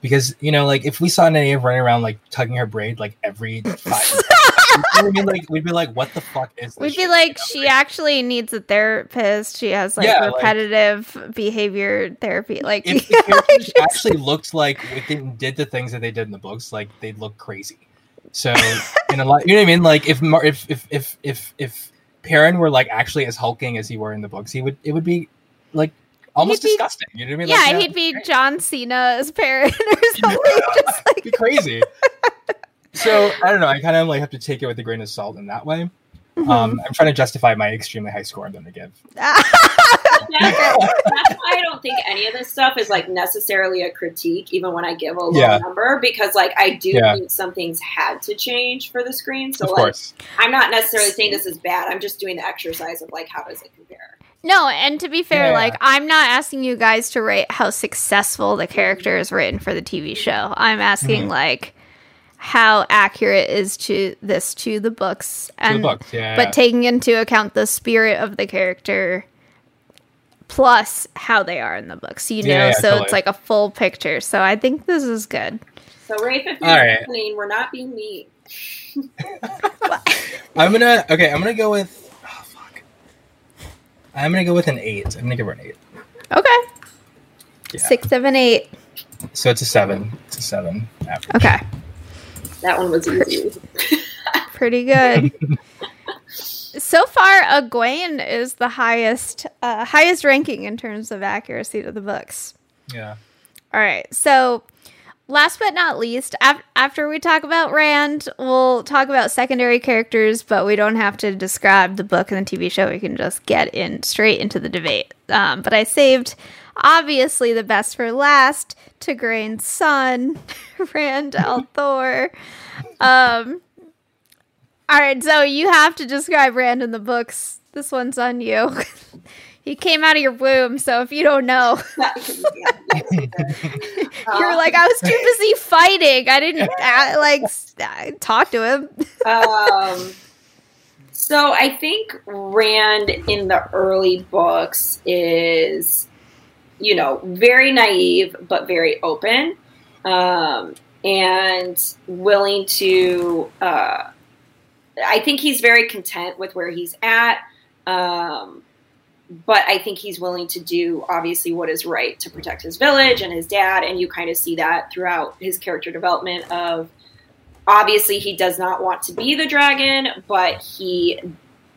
because you know, like if we saw Nynaeve running around like tugging her braid like every five, you know what I mean, like we'd be like, what the fuck is this? We'd be like, she actually needs a therapist. She has like Yeah, like- repetitive behavior therapy. Like, if the characters actually looked like they did the things that they did in the books, like they'd look crazy. So in a lot, you know what I mean? Like if if if if if if Perrin were like actually as hulking as he were in the books, he would it would be like almost be- disgusting. You know what I mean? yeah, Like, he'd be great. John Cena as Perrin or something. Just It'd be crazy. so I don't know. I kind of like have to take it with a grain of salt in that way. like, Um, I'm trying to justify my extremely high score I'm going to give. That's, that's why I don't think any of this stuff is like necessarily a critique, even when I give a low Yeah. number, because like I do Yeah. think some things had to change for the screen. So of like course, I'm not necessarily saying this is bad. I'm just doing the exercise of like how does it compare? No, and to be fair, Yeah. like I'm not asking you guys to rate how successful the character is written for the TV show. I'm asking Mhm. like how accurate is to this to the books to and the books. Yeah, but taking into account the spirit of the character plus how they are in the books, you know, Yeah, yeah, so totally. it's like a full picture. So I think this is good. So Rafe, if you're All right. listening, we're not being mean. I'm gonna okay. I'm gonna go with. Oh, fuck. I'm gonna go with an eight. I'm gonna give her an eight. Okay. Yeah. Six, seven, eight. So it's a seven. It's a seven. average. Okay. That one was easy. Pretty good. so far, Egwene is the highest uh, highest ranking in terms of accuracy to the books. Yeah. All right. So, last but not least, af- after we talk about Rand, we'll talk about secondary characters, but we don't have to describe the book and the TV show. We can just get in straight into the debate. Um, but I saved, obviously, the best for last Tigraine's son, Rand al'Thor. Um, all right. So, you have to describe Rand in the books. This one's on you. he came out of your womb, so if you don't know. You're like, I was too busy fighting. I didn't uh, like uh, talk to him. um, so I think Rand in the early books is, you know, very naive but very open, um, and willing to. Uh, I think he's very content with where he's at. Um, but I think he's willing to do obviously what is right to protect his village and his dad, and you kind of see that throughout his character development of obviously he does not want to be the dragon, but he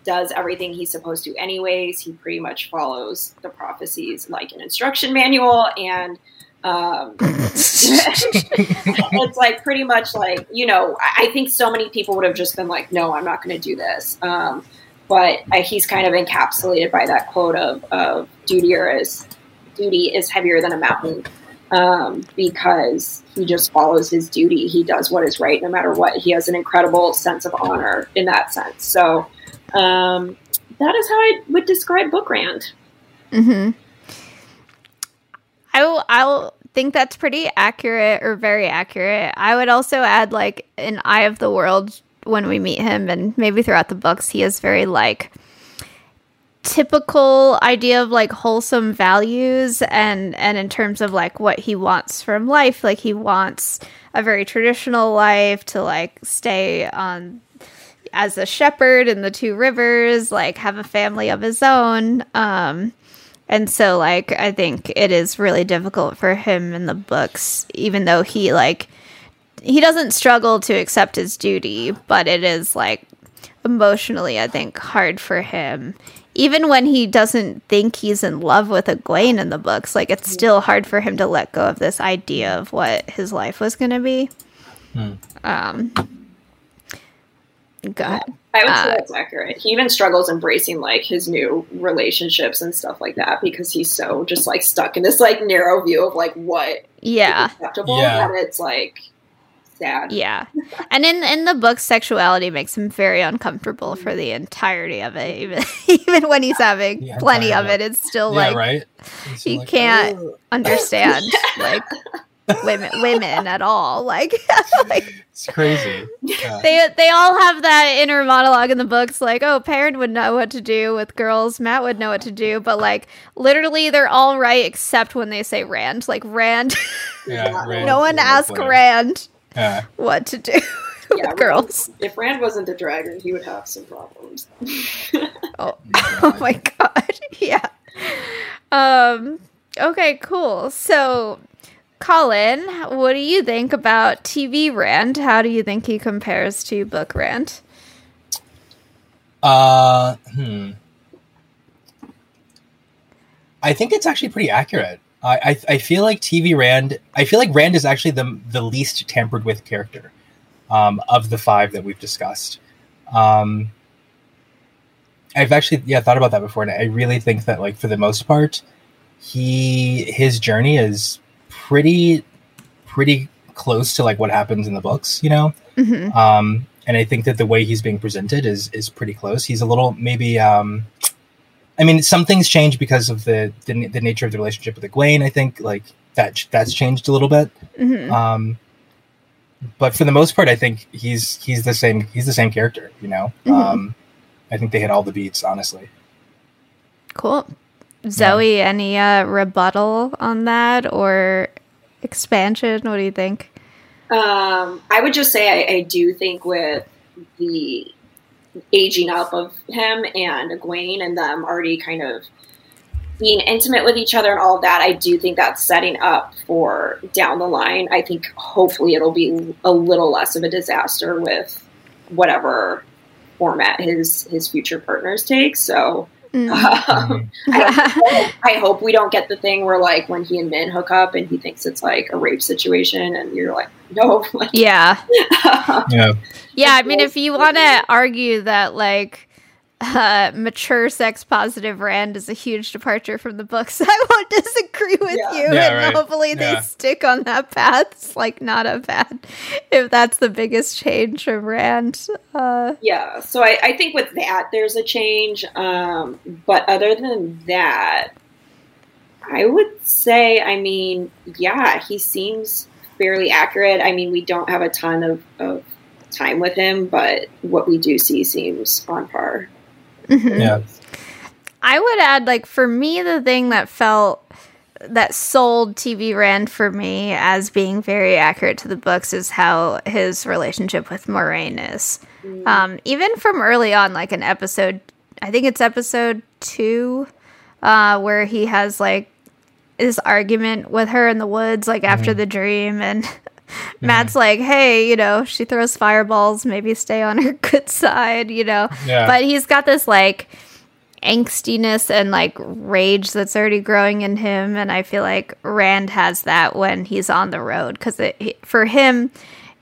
does everything he's supposed to anyways. He pretty much follows the prophecies like an instruction manual and um, it's like pretty much like you know I think so many people would have just been like no i'm not going to do this. Um, but he's kind of encapsulated by that quote of, of duty or is duty is heavier than a mountain. Um, because he just follows his duty. He does what is right no matter what. He has an incredible sense of honor in that sense. So um, that is how i would describe bookrand Mm-hmm. I will. I'll think that's pretty accurate or very accurate. I would also add like an eye of the world when we meet him, and maybe throughout the books, he is very like typical idea of like wholesome values and and in terms of like what he wants from life like he wants a very traditional life to like stay on as a shepherd in the two rivers like have a family of his own um and so like i think it is really difficult for him in the books even though he like he doesn't struggle to accept his duty but it is like emotionally i think hard for him even when he doesn't think he's in love with Egwene in the books, like it's still hard for him to let go of this idea of what his life was going to be. Hmm. Um, go ahead. I would say Uh, that's accurate. He even struggles embracing like his new relationships and stuff like that because he's so just like stuck in this like narrow view of like what Yeah, acceptable Yeah. and it's like sad. yeah, and in in the book, sexuality makes him very uncomfortable for the entirety of it. Even even when he's having The plenty of it, it's still yeah, like right. He's he like, can't- "Ugh." understand like women women at all. Like like It's crazy. Yeah. they they all have that inner monologue in the books like oh Perrin would know what to do with girls matt would know what to do but like literally they're all right except when they say rand like rand yeah Rand no one is asked rand Yeah. what to do Yeah, with girls If Rand wasn't a dragon, he would have some problems. oh, oh my god yeah um okay cool so colin what do you think about tv rand how do you think he compares to book rand Uh, hmm. I think it's actually pretty accurate. I, I I feel like TV Rand. I feel like Rand is actually the the least tampered with character um, of the five that we've discussed. Um, I've actually yeah thought about that before, and I really think that like for the most part, he his journey is pretty pretty close to like what happens in the books. You know, Mhm. um, and I think that the way he's being presented is is pretty close. He's a little maybe. Um, I mean, some things change because of the, the the nature of the relationship with Egwene. I think like that that's changed a little bit. Mhm. Um, but for the most part, I think he's he's the same he's the same character. You know, Mhm. um, I think they hit all the beats. Honestly, Cool. Zoe, any uh, rebuttal on that or expansion? What do you think? Um, I would just say I, I do think with the aging up of him and Egwene and them already kind of being intimate with each other and all of that, I do think that's setting up for down the line. I think hopefully it'll be a little less of a disaster with whatever format his his future partners take. So Mm. um, I, I hope we don't get the thing where like when he and Min hook up and he thinks it's like a rape situation and you're like, no. Like, yeah. yeah, Yeah, I mean, if you want to argue that, like, uh, mature sex positive Rand is a huge departure from the books, I won't disagree with Yeah. you. Yeah, and right. hopefully they stick on that path. It's like not a bad, if that's the biggest change from Rand. Uh, yeah. So I, I think with that there's a change. Um, but other than that, I would say, I mean, yeah, he seems fairly accurate. I mean, we don't have a ton of, of time with him, but what we do see seems on par. Mhm. yeah, I would add, like, for me, the thing that felt that sold TV Rand for me as being very accurate to the books is how his relationship with Moiraine is. Um, even from early on, like an episode, I think it's episode two, uh, where he has like his argument with her in the woods, like after the dream, and Mat's like, "Hey, you know, she throws fireballs. Maybe stay on her good side, you know." yeah. But he's got this like angstiness and like rage that's already growing in him, and I feel like Rand has that when he's on the road because for him,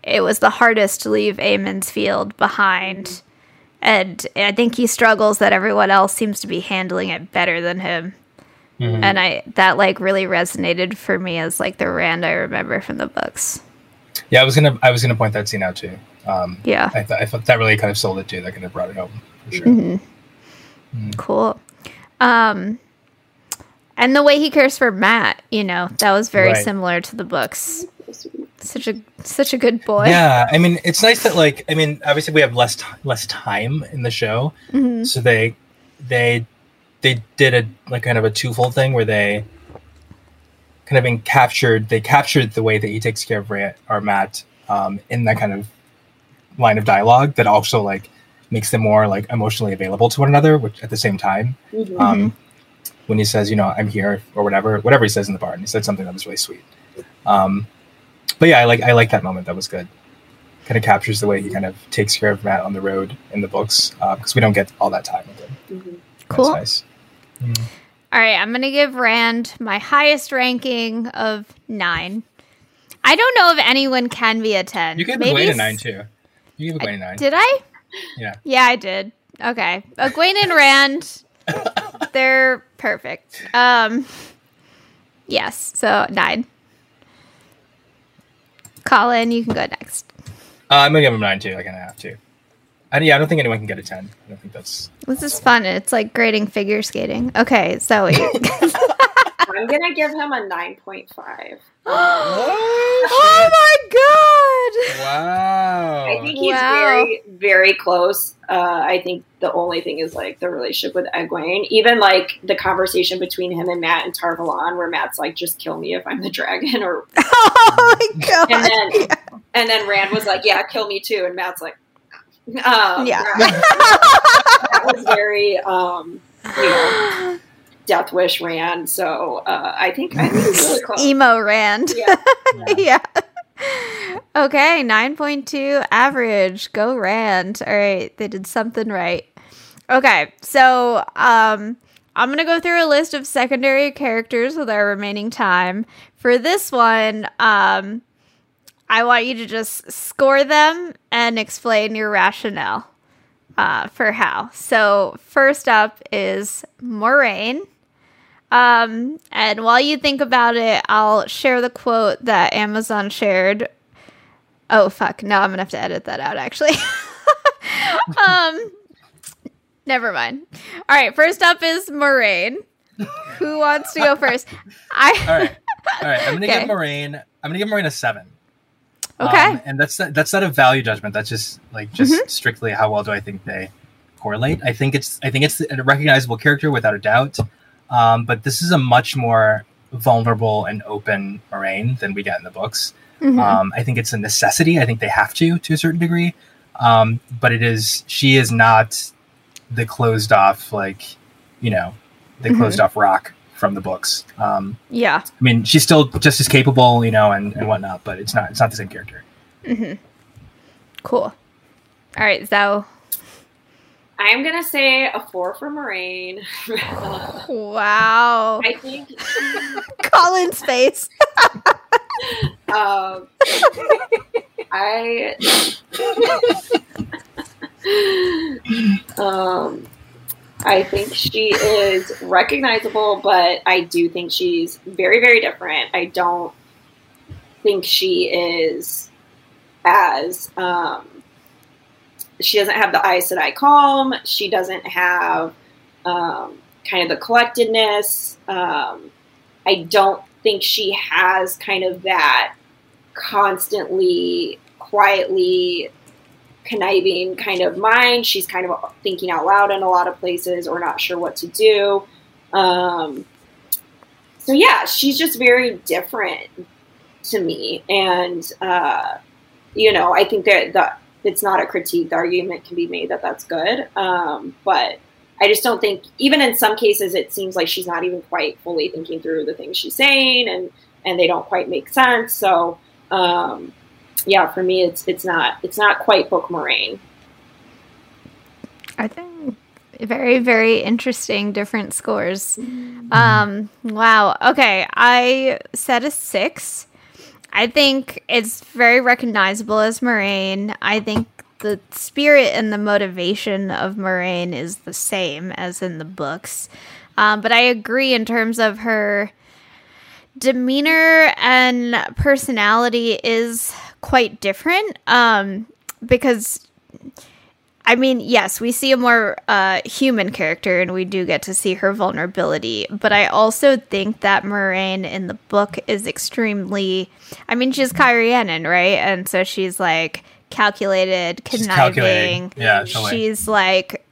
it was the hardest to leave Emond's field behind. And I think he struggles that everyone else seems to be handling it better than him. Mhm. And I that like really resonated for me as like the Rand I remember from the books. Yeah. I was gonna I was gonna point that scene out too. Um, Yeah. I, th- I thought that really kind of sold it too. That kind of brought it home for sure. hmm Mm. Cool. Um, and the way he cares for Mat, you know, that was very Right. similar to the books. Such a such a good boy. Yeah, I mean, it's nice that like I mean, obviously we have less t- less time in the show, Mhm. so they they they did a like kind of a twofold thing where they kind of been captured. They captured the way that he takes care of Ray or Mat um, in that kind of line of dialogue that also like makes them more like emotionally available to one another, which at the same time. Mhm. Um, when he says, you know, I'm here or whatever, whatever he says in the bar, and he said something that was really sweet. Um, but yeah, I like I like that moment. That was good. Kind of captures the way he kind of takes care of Mat on the road in the books because we don't get all that time with him. Mhm. Cool. That's nice. Mm. All right, I'm going to give Rand my highest ranking of nine. I don't know if anyone can be a 10. You gave Maybe Egwene a nine too. You gave Egwene a nine. Did I? Yeah. Yeah, I did. Okay. Egwene and Rand, they're perfect. Um, yes, so nine. Colin, you can go next. Uh, I'm gonna give him a nine too. I kind of have to. And yeah, I don't think anyone can get a ten. I don't think that's. This is fun. It's like grading figure skating. Okay, Zoe. I'm gonna give him a nine point five. oh my god! Wow. I think he's Wow. very, very close. Uh, I think the only thing is like the relationship with Egwene. Even like the conversation between him and Mat and Tar Valon, where Mat's like, "Just kill me if I'm the dragon," or Oh my god! and then and then Rand was like, "Yeah, kill me too," and Mat's like, um, Yeah. that was very, um, you know, Death Wish Rand. So uh, I think I think it's really close. Emo Rand. Yeah. Yeah. yeah. Okay, 9.2 average. Go Rand. All right, they did something right. Okay, so um I'm going to go through a list of secondary characters with our remaining time. For this one, um I want you to just score them and explain your rationale uh, for how. So, first up is Moiraine. Um, and while you think about it, I'll share the quote that Amazon shared. Oh fuck! No, I'm gonna have to edit that out. Actually, um, never mind. All right, first up is Moiraine. Who wants to go first? I All right. All right. I'm gonna Okay. give Moiraine. I'm gonna give Moiraine a seven. Okay. Um, and that's not, that's not a value judgment. That's just like just Mm-hmm. strictly how well do I think they correlate. I think it's I think it's a recognizable character without a doubt. Um, but this is a much more vulnerable and open Moiraine than we get in the books. Mhm. Um, I think it's a necessity. I think they have to to a certain degree. Um, but it is she is not the closed off like you know the Mhm. closed off rock from the books. Um, yeah. I mean, she's still just as capable, you know, and, and whatnot, but it's not it's not the same character. Mm-hmm. Cool. All right, so I'm gonna say a four for Moiraine. Wow. I think Colin's face. um, I um, I think she is recognizable, but I do think she's very, very different. I don't think she is as um, she doesn't have the Aes Sedai calm. She doesn't have um, kind of the collectedness. Um, I don't think she has kind of that constantly, quietly conniving kind of mind. She's kind of thinking out loud in a lot of places or not sure what to do. Um, so, yeah, she's just very different to me. And, uh, you know, I think that, that it's not a critique. The argument can be made that that's good. Um, but I just don't think, even in some cases, it seems like she's not even quite fully thinking through the things she's saying, and and they don't quite make sense. So, um, yeah, for me, it's it's not it's not quite Book Moiraine. I think very, very interesting different scores. Um, wow. Okay, I set a six. I think it's very recognizable as Moiraine. I think the spirit and the motivation of Moiraine is the same as in the books. Um, but I agree in terms of her demeanor and personality is quite different. Um, because I mean, yes, we see a more uh, human character and we do get to see her vulnerability, but I also think that Moiraine in the book is extremely. I mean, she's Cairhienin, right? And so she's like calculated, She's conniving. calculating. Yeah, totally. She's like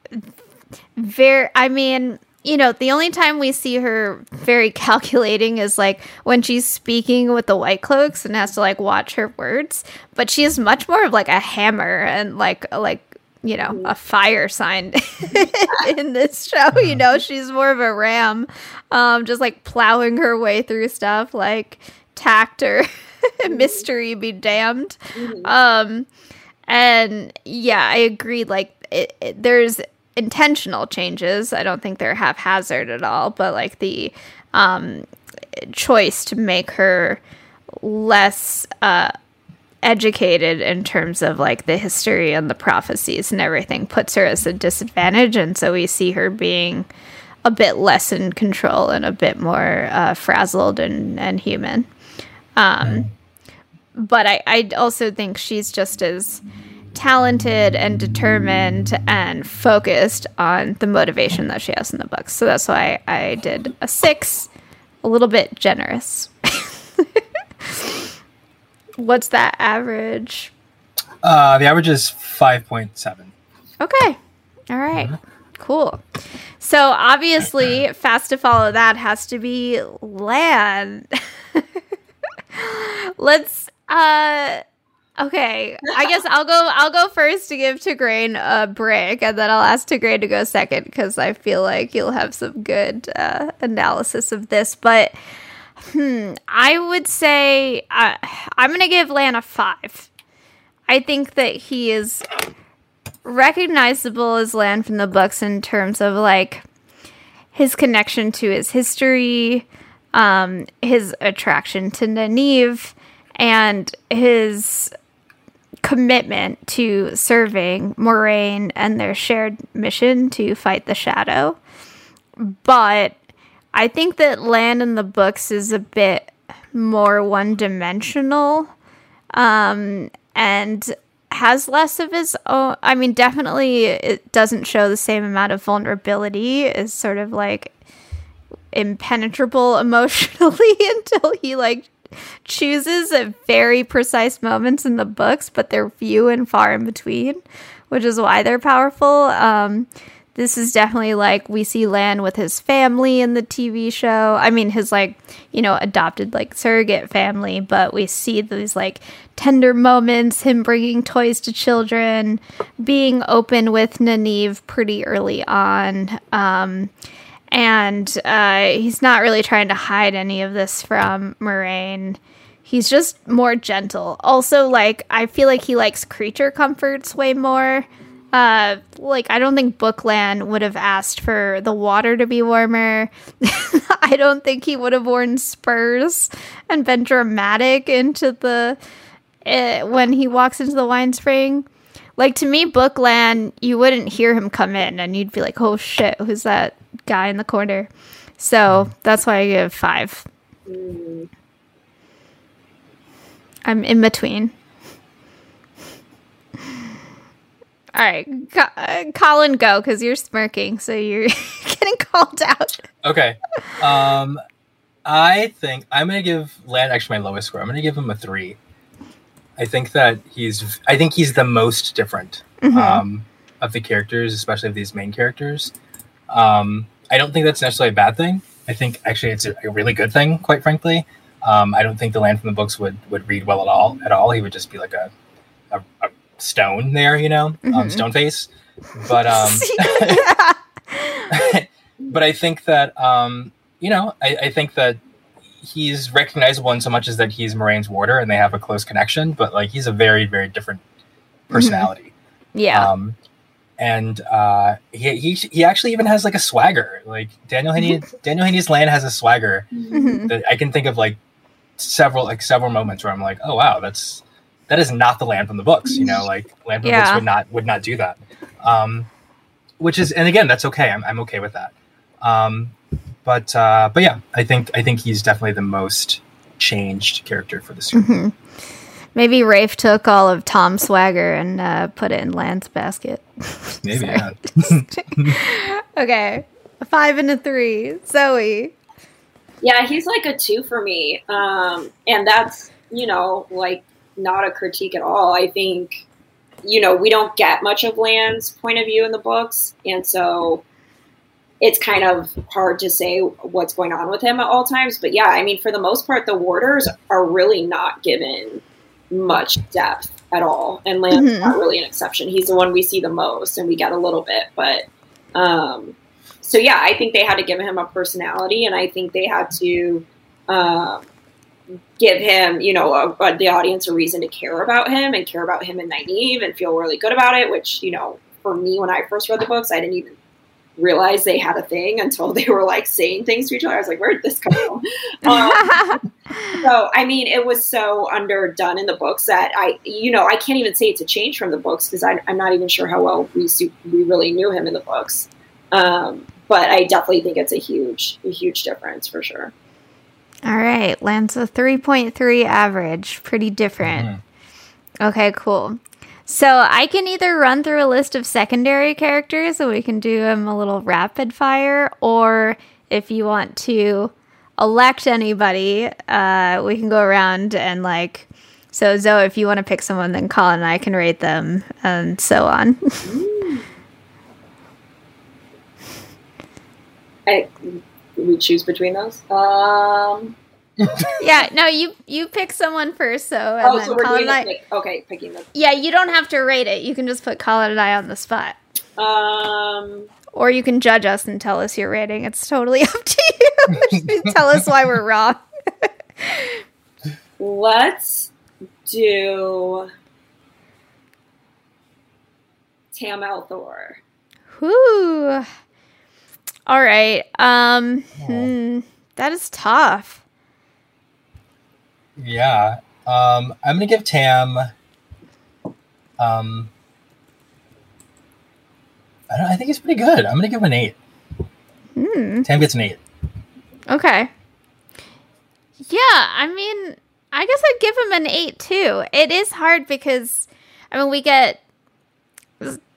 very. I mean, you know, the only time we see her very calculating is like when she's speaking with the white cloaks and has to like watch her words. But she is much more of like a hammer and like like you know a fire sign in this show. You know, she's more of a ram, um, just like plowing her way through stuff like tact or mystery be damned. Um, and yeah, I agree. Like it, it, there's intentional changes. I don't think they're haphazard at all, but like the um, choice to make her less uh, educated in terms of like the history and the prophecies and everything puts her as a disadvantage. And so we see her being a bit less in control and a bit more uh, frazzled and, and human. Um, but I, I also think she's just as talented and determined and focused on the motivation that she has in the books. So that's why I did a six, a little bit generous. What's that average? Uh, the average is five point seven. Okay. All right. Cool. So obviously, fast to follow that has to be Lan. Let's uh Okay, I guess I'll go. I'll go first to give Tigraine a break, and then I'll ask Tigraine to go second because I feel like you'll have some good uh, analysis of this. But hmm, I would say uh, I'm going to give Lan a five. I think that he is recognizable as Lan from the books in terms of like his connection to his history, um, his attraction to Nynaeve, and his commitment to serving Moiraine and their shared mission to fight the shadow. But I think that Lan in the books is a bit more one dimensional um, and has less of his own. I mean, definitely it doesn't show the same amount of vulnerability, is sort of like impenetrable emotionally until he like chooses at very precise moments in the books, but they're few and far in between, which is why they're powerful. Um, this is definitely like we see Lan with his family in the TV show. I mean, his like, you know, adopted like surrogate family, but we see these like tender moments, him bringing toys to children, being open with Nynaeve pretty early on. Um, and uh, he's not really trying to hide any of this from Moiraine. He's just more gentle. Also, like I feel like he likes creature comforts way more. Uh, like I don't think Bookland would have asked for the water to be warmer. I don't think he would have worn spurs and been dramatic into the uh, when he walks into the Winespring. Like to me, Bookland, you wouldn't hear him come in, and you'd be like, "Oh shit, who's that guy in the corner?" So that's why I give five. I'm in between. All right, Co- uh, Colin, go because you're smirking, so you're getting called out. Okay. Um, I think I'm gonna give Lan actually my lowest score. I'm gonna give him a three. I think that he's I think he's the most different um, of the characters, especially of these main characters. Um, I don't think that's necessarily a bad thing. I think actually it's a, a really good thing, quite frankly. Um, I don't think the Lan from the books would would read well at all. At all, he would just be like a a, a stone there, you know, um, stone face. But um, but I think that um, you know, I, I think that he's recognizable in so much as that he's Moiraine's warder and they have a close connection, but like he's a very, very different personality. Yeah. Um, and uh, he, he he actually even has like a swagger. Like Daniel Henney, Daniel Henney's Lan has a swagger Mhm. that I can think of like several like several moments where I'm like, oh wow, that's that is not the Lan from the books. You know, like Lan from the books would not would not do that. Um, which is, and again, that's okay. I'm I'm okay with that. Um, but uh, but yeah, I think I think he's definitely the most changed character for the series. Mhm. Maybe Rafe took all of Thom's swagger and uh, put it in Lan's basket. Maybe Sorry. yeah. okay, five and a three. Zoe. Yeah, he's like a two for me. Um, and that's, you know, like not a critique at all. I think, you know, we don't get much of Lan's point of view in the books. And so it's kind of hard to say what's going on with him at all times. But yeah, I mean, for the most part, the warders are really not given much depth at all, and Lan's mm-hmm. not really an exception. He's the one we see the most, and we get a little bit, but um, so yeah, I think they had to give him a personality, and I think they had to. Um, give him, you know, a, a, the audience a reason to care about him and care about him and Nynaeve and feel really good about it. Which, you know, for me, when I first read the books, I didn't even realize they had a thing until they were like saying things to each other. I was like, where did this come from? um, so, I mean, it was so underdone in the books that I, you know, I can't even say it's a change from the books because I'm not even sure how well we we really knew him in the books. Um, but I definitely think it's a huge, a huge difference for sure. All right, Lan's a 3.3 average. Pretty different. Mm-hmm. Okay, cool. So I can either run through a list of secondary characters and we can do them a little rapid fire, or if you want to elect anybody, uh, we can go around and like. So Zoe, if you want to pick someone, then Colin and I can rate them, and so on. I, we choose between those? Um. yeah, no, you you pick someone first, so and oh, then so we're Colin doing I, pick, okay, picking them. Yeah, you don't have to rate it. You can just put Colin and I on the spot. Um. Or you can judge us and tell us your rating. It's totally up to you. tell us why we're wrong. Let's do Tam al'Thor. Whoo. All right. Um, hmm, that is tough. Yeah. Um, I'm gonna give Tam. Um, I don't. I think he's pretty good. I'm gonna give him an eight. Hmm. Tam gets an eight. Okay. Yeah, I mean, I guess I'd give him an eight too. It is hard because, I mean, we get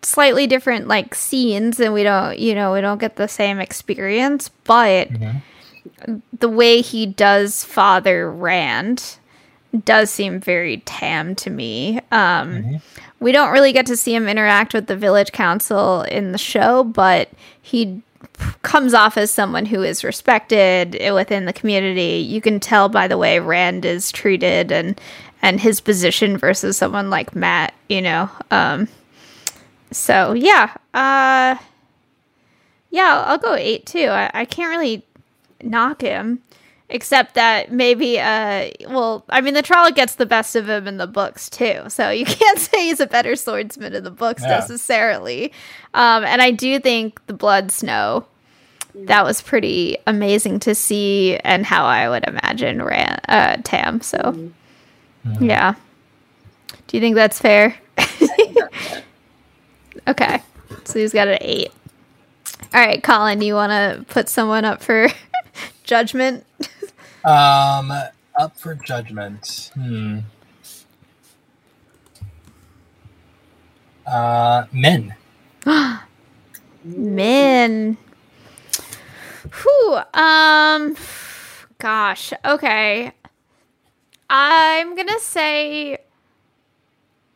slightly different like scenes and we don't you know we don't get the same experience but mm-hmm. The way he does father rand does seem very tam to me um, mm-hmm. we don't really get to see him interact with the village council in the show but he comes off as someone who is respected within the community you can tell by the way rand is treated and and his position versus someone like Mat, you know um, so yeah, uh, yeah, I'll go eight too. I, I can't really knock him, except that maybe, uh, well, I mean, the Trolloc gets the best of him in the books too, so you can't say he's a better swordsman in the books yeah. necessarily. Um, and I do think the Blood Snow. That was pretty amazing to see, and how I would imagine Ran- uh, Tam. So, mm-hmm. yeah. Do you think that's fair? Okay. So he's got an eight. All right, Colin, you want to put someone up for judgment? um, up for judgment. Hmm. Uh, Min. Min. Whew. Um. Gosh. Okay. I'm gonna say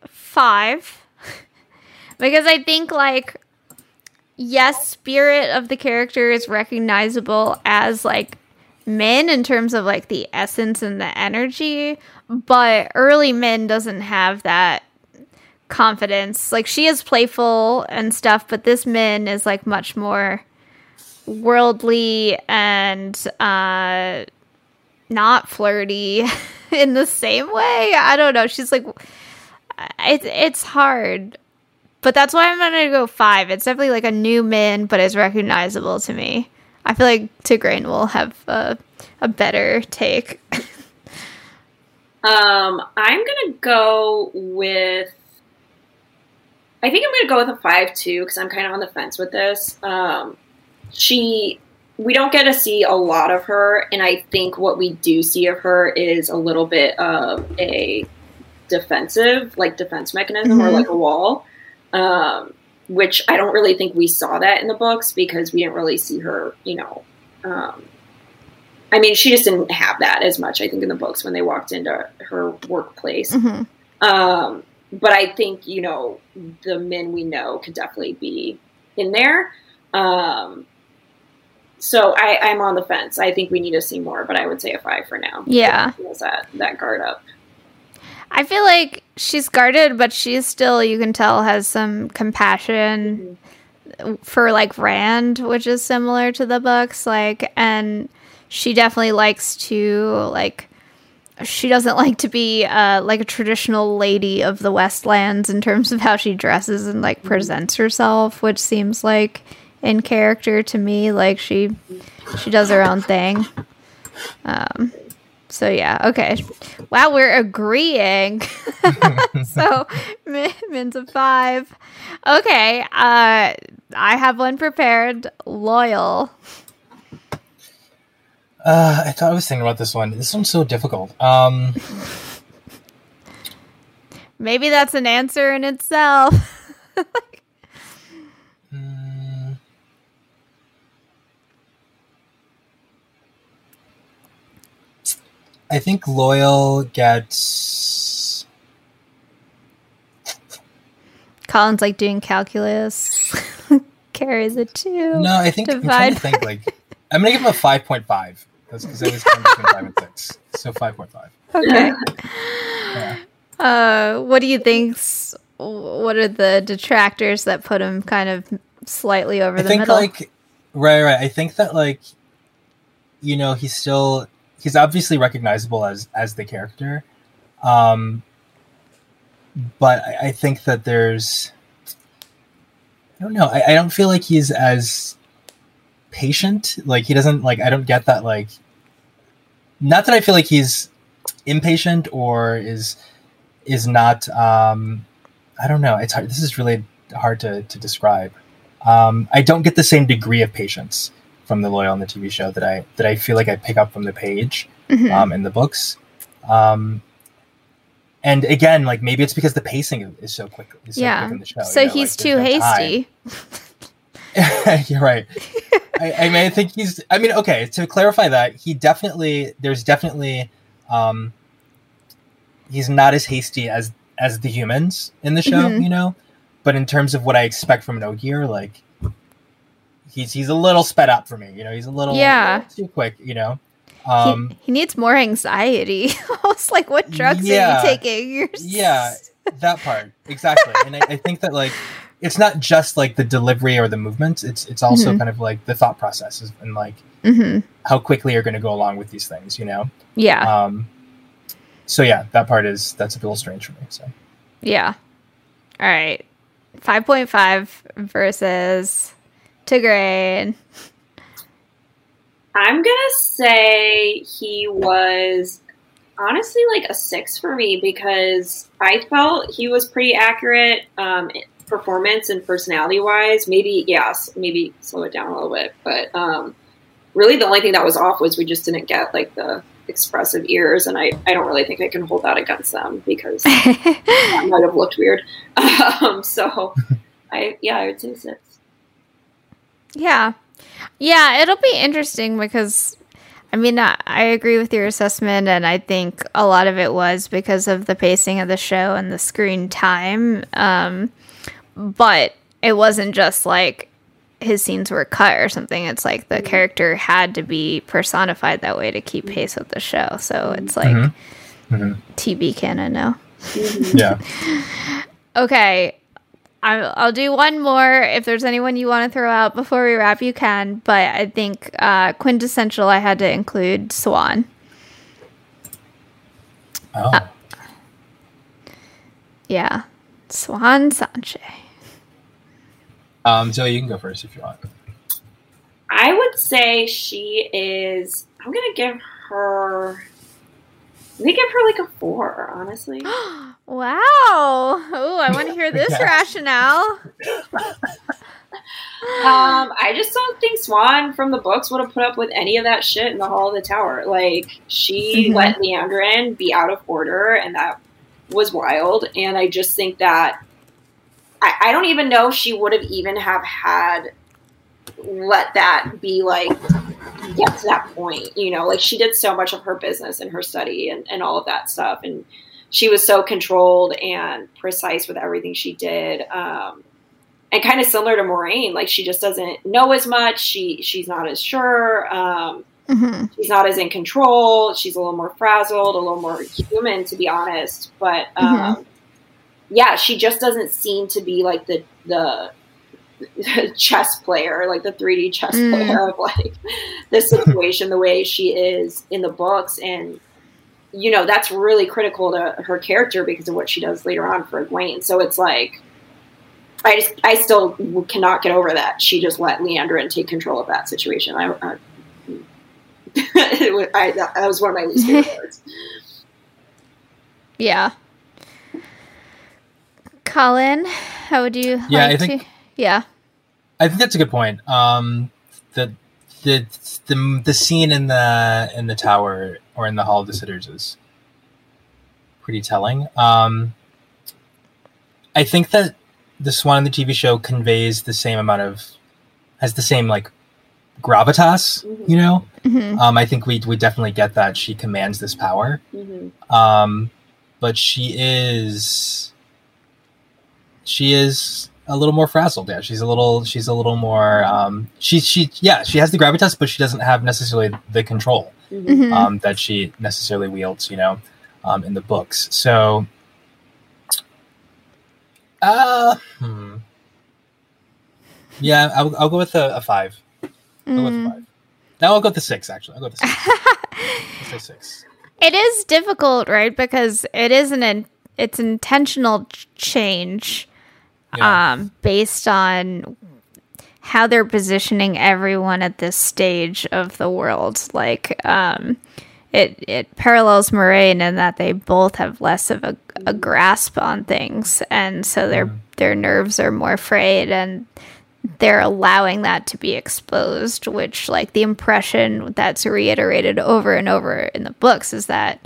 five because I think like yes, spirit of the character is recognizable as like Min in terms of like the essence and the energy, but early Min doesn't have that confidence. Like she is playful and stuff, but this Min is like much more worldly and uh not flirty in the same way. I don't know. She's like it's it's hard. But that's why I'm gonna go five. It's definitely like a new min, but it's recognizable to me. I feel like Tigraine will have a, a better take. um, I'm gonna go with. I think I'm gonna go with a five-two because I'm kind of on the fence with this. Um, she, we don't get to see a lot of her, and I think what we do see of her is a little bit of a defensive, like defense mechanism mm-hmm. or like a wall um, which I don't really think we saw that in the books because we didn't really see her, you know. Um, I mean, she just didn't have that as much, I think, in the books when they walked into her workplace. Mm-hmm. Um, but I think, you know, the Min we know could definitely be in there. Um, so I, I'm on the fence. I think we need to see more, but I would say a five for now. Yeah. That that guard up. I feel like she's guarded, but she's still, you can tell, has some compassion for like Rand, which is similar to the books. Like, and she definitely likes to, like, she doesn't like to be uh, like a traditional lady of the Westlands in terms of how she dresses and like presents herself, which seems like in character to me. Like, she she does her own thing. Um, so yeah, okay. Wow, we're agreeing. so Min- Min's a five. Okay, uh, I have one prepared. Loial. Uh, I thought I was thinking about this one. This one's so difficult. Um, Maybe that's an answer in itself. mm, I think Loial gets. Colin's like doing calculus. Carries a two. No, I think I'm trying to think. Like, I'm gonna give him a five point five. That's because I was between five and six. So five point five. Okay. Yeah. Uh, what do you think's? What are the detractors that put him kind of slightly over I the think middle? like right, right. I think that like you know he's still he's obviously recognizable as as the character, um, but I, I think that there's I don't know. I, I don't feel like he's as patient. Like he doesn't like. I don't get that. Like, not that I feel like he's impatient or is is not. um I don't know. It's hard. This is really hard to to describe. Um, I don't get the same degree of patience from the Loial on the TV show that I that I feel like I pick up from the page Mhm. um, in the books. Um, and again, like maybe it's because the pacing is- so quick. Is so yeah. quick in the show, so you know, he's like, too there's no time. hasty. You're right. I, I mean, I think he's. I mean, okay. To clarify that, he definitely. There's definitely. Um, he's not as hasty as as the humans in the show, Mhm. you know. But in terms of what I expect from an Ogier, like he's he's a little sped up for me. You know, he's a little Yeah. too quick. You know. Um, he, he needs more anxiety. I was like, what drugs Yeah. are you taking? You're Yeah. that part exactly and I, I think that like it's not just like the delivery or the movement it's it's also Mhm. kind of like the thought processes and like Mhm. how quickly you're going to go along with these things you know Yeah. um so yeah that part is that's a little strange for me so Yeah. All right. 5.5 versus Tigraine. I'm gonna say he was honestly like a six for me because I felt he was pretty accurate, um, performance and personality wise. Maybe yes, maybe slow it down a little bit, but um, really the only thing that was off was we just didn't get like the expressive ears, and I I don't really think I can hold that against them because that might have looked weird. Um, so I yeah, I would say six. Yeah. Yeah, it'll be interesting because I mean, I, I agree with your assessment, and I think a lot of it was because of the pacing of the show and the screen time. Um, but it wasn't just like his scenes were cut or something. It's like the character had to be personified that way to keep pace with the show. So it's like Mhm. Mhm. TV canon now. yeah Okay. I'll, I'll do one more. If there's anyone you want to throw out before we wrap, you can. But I think uh, quintessential, I had to include Siuan. oh Yeah. Siuan Sanche. um so you can go first if you want I would say she is. I'm gonna give her. I'm gonna give her like a four, honestly. Wow. Oh, I want to hear this rationale. Um, I just don't think Siuan from the books would have put up with any of that shit in the Hall of the Tower. Like she Mhm. let Liandrin be out of order, and that was wild. And I just think that I, I don't even know if she would have even have had let that be like get to that point. You know, like she did so much of her business and her study and, and all of that stuff, and she was so controlled and precise with everything she did. Um, and kind of similar to Moiraine, like she just doesn't know as much. She she's not as sure. Um, hmm she's not as in control. She's a little more frazzled, a little more human, to be honest. But um, yeah, she just doesn't seem to be like the the chess player, like the 3D chess Mm. player of like this situation, the way she is in the books, and you know that's really critical to her character because of what she does later on for Egwene. So it's like. I just, I still cannot get over that. She just let Liandrin take control of that situation. I, I was- I, that was one of my least favorite words. Yeah. Colin, how would you Yeah, I like think- to? Yeah. I think that's a good point. Um, the the the the scene in the in the tower or in the hall of the sitters is pretty telling. Um, I think that the Siuan in the TV show conveys the same amount of has the same like gravitas. Mhm. You know, hmm um, I think we we definitely get that she commands this power. Mm-hmm. um, but she is she is a little more frazzled yeah. She's a little she's a little more um she she yeah she has the gravitas but she doesn't have necessarily the control Mm-hmm. hmm um that she necessarily wields you know um in the books. So uh hmm. yeah I'll, I'll go with a, a five. I'll go with a Mm. five. Now i'll go with the six actually. I'll go with the six. I'll say six. It is difficult, right? Because it is an in- it's intentional ch- change yeah. um based on how they're positioning everyone at this stage of the world. Like um it it parallels Moiraine in that they both have less of a, a grasp on things and so their Mhm. their nerves are more frayed and they're allowing that to be exposed which like the impression that's reiterated over and over in the books is that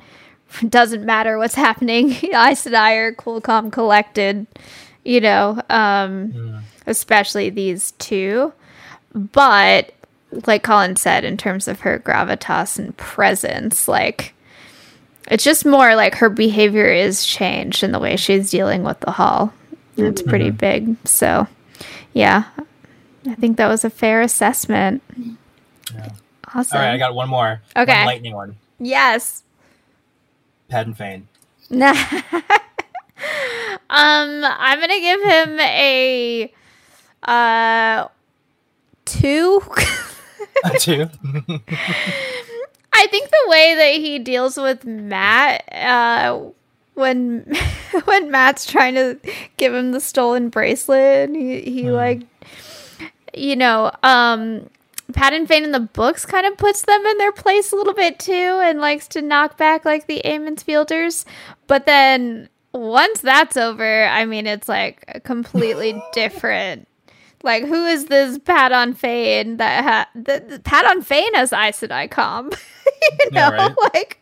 it doesn't matter what's happening Aes Sedai are cool calm collected you know um Mm. especially these two. But like colin said in terms of her gravitas and presence like it's just more like her behavior is changed in the way she's dealing with the hall. It's pretty big. So yeah. I think that was a fair assessment. Yeah. awesome. All right i got one more. Okay. one lightning one. Yes. Padan Fain. um i'm gonna give him a uh two Two. I think the way that he deals with Mat, uh, when when Mat's trying to give him the stolen bracelet, and he he Hmm. like, you know, um, Padan Fain in the books kind of puts them in their place a little bit too, and likes to knock back like the Aemon Fielders, but then once that's over, I mean, it's like a completely different. Like, who is this Padan Fain that ha- the, the Padan Fain has Aes Sedai comp? you know, right. like,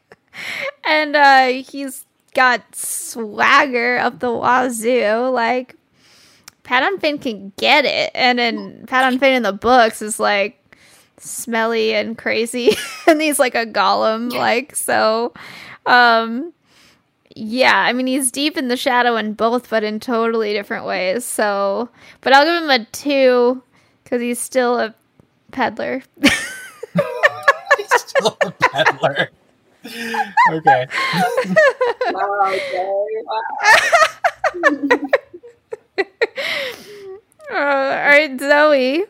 and uh he's got swagger up the wazoo. Like, Padan Fain can get it, and then Padan Fain in the books is like smelly and crazy, and he's like a golem. Like, so, um, yeah, I mean, he's deep in the shadow in both, but in totally different ways. So, but I'll give him a two because he's still a peddler. He's still a peddler. okay. Okay. Uh, all right, Zoe.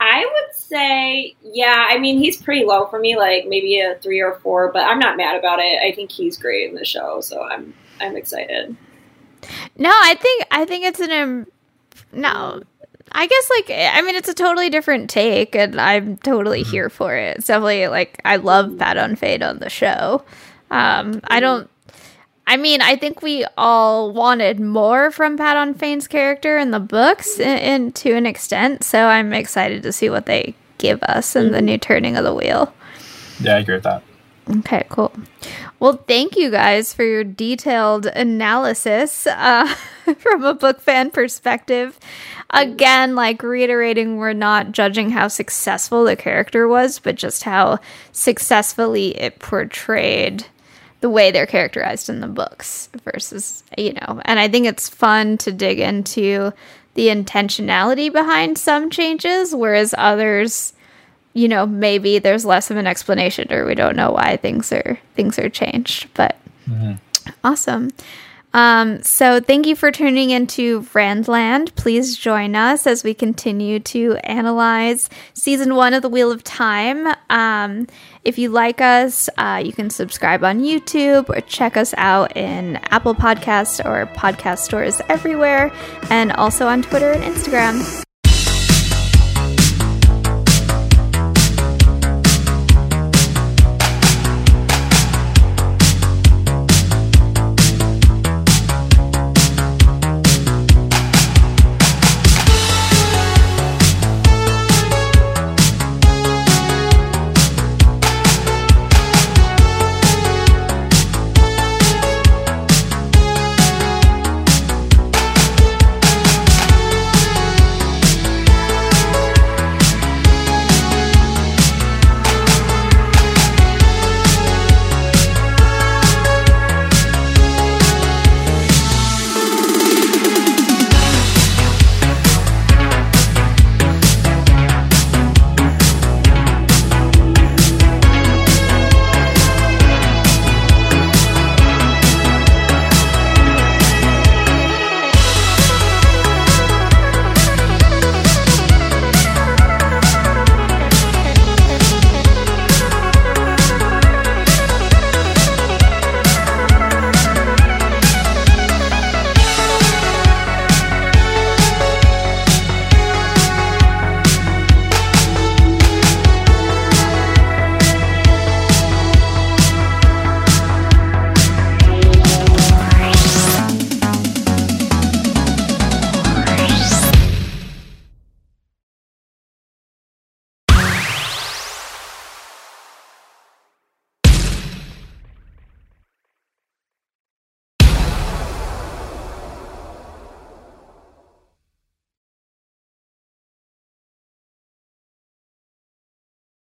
I would say, yeah, I mean, he's pretty low for me, like maybe a three or four, but I'm not mad about it. I think he's great in the show, so I'm I'm excited. No, I think I think it's an um, no. I guess like I mean it's a totally different take, and I'm totally here for it. It's definitely like I love Padan Fain on the show. Um, I don't. I mean, I think we all wanted more from Padan Fain's character in the books, in to an extent. So I'm excited to see what they give us in the new turning of the wheel. Yeah, I agree with that. Okay, cool. Well, thank you guys for your detailed analysis uh, from a book fan perspective. Again, like reiterating, we're not judging how successful the character was, but just how successfully it portrayed the way they're characterized in the books versus you know and i think it's fun to dig into the intentionality behind some changes whereas others you know maybe there's less of an explanation or we don't know why things are things are changed but mm-hmm. awesome um, so thank you for tuning into Randland. Please join us as we continue to analyze season one of the Wheel of Time. Um, if you like us, uh, you can subscribe on YouTube or check us out in Apple Podcasts or podcast stores everywhere, and also on Twitter and Instagram.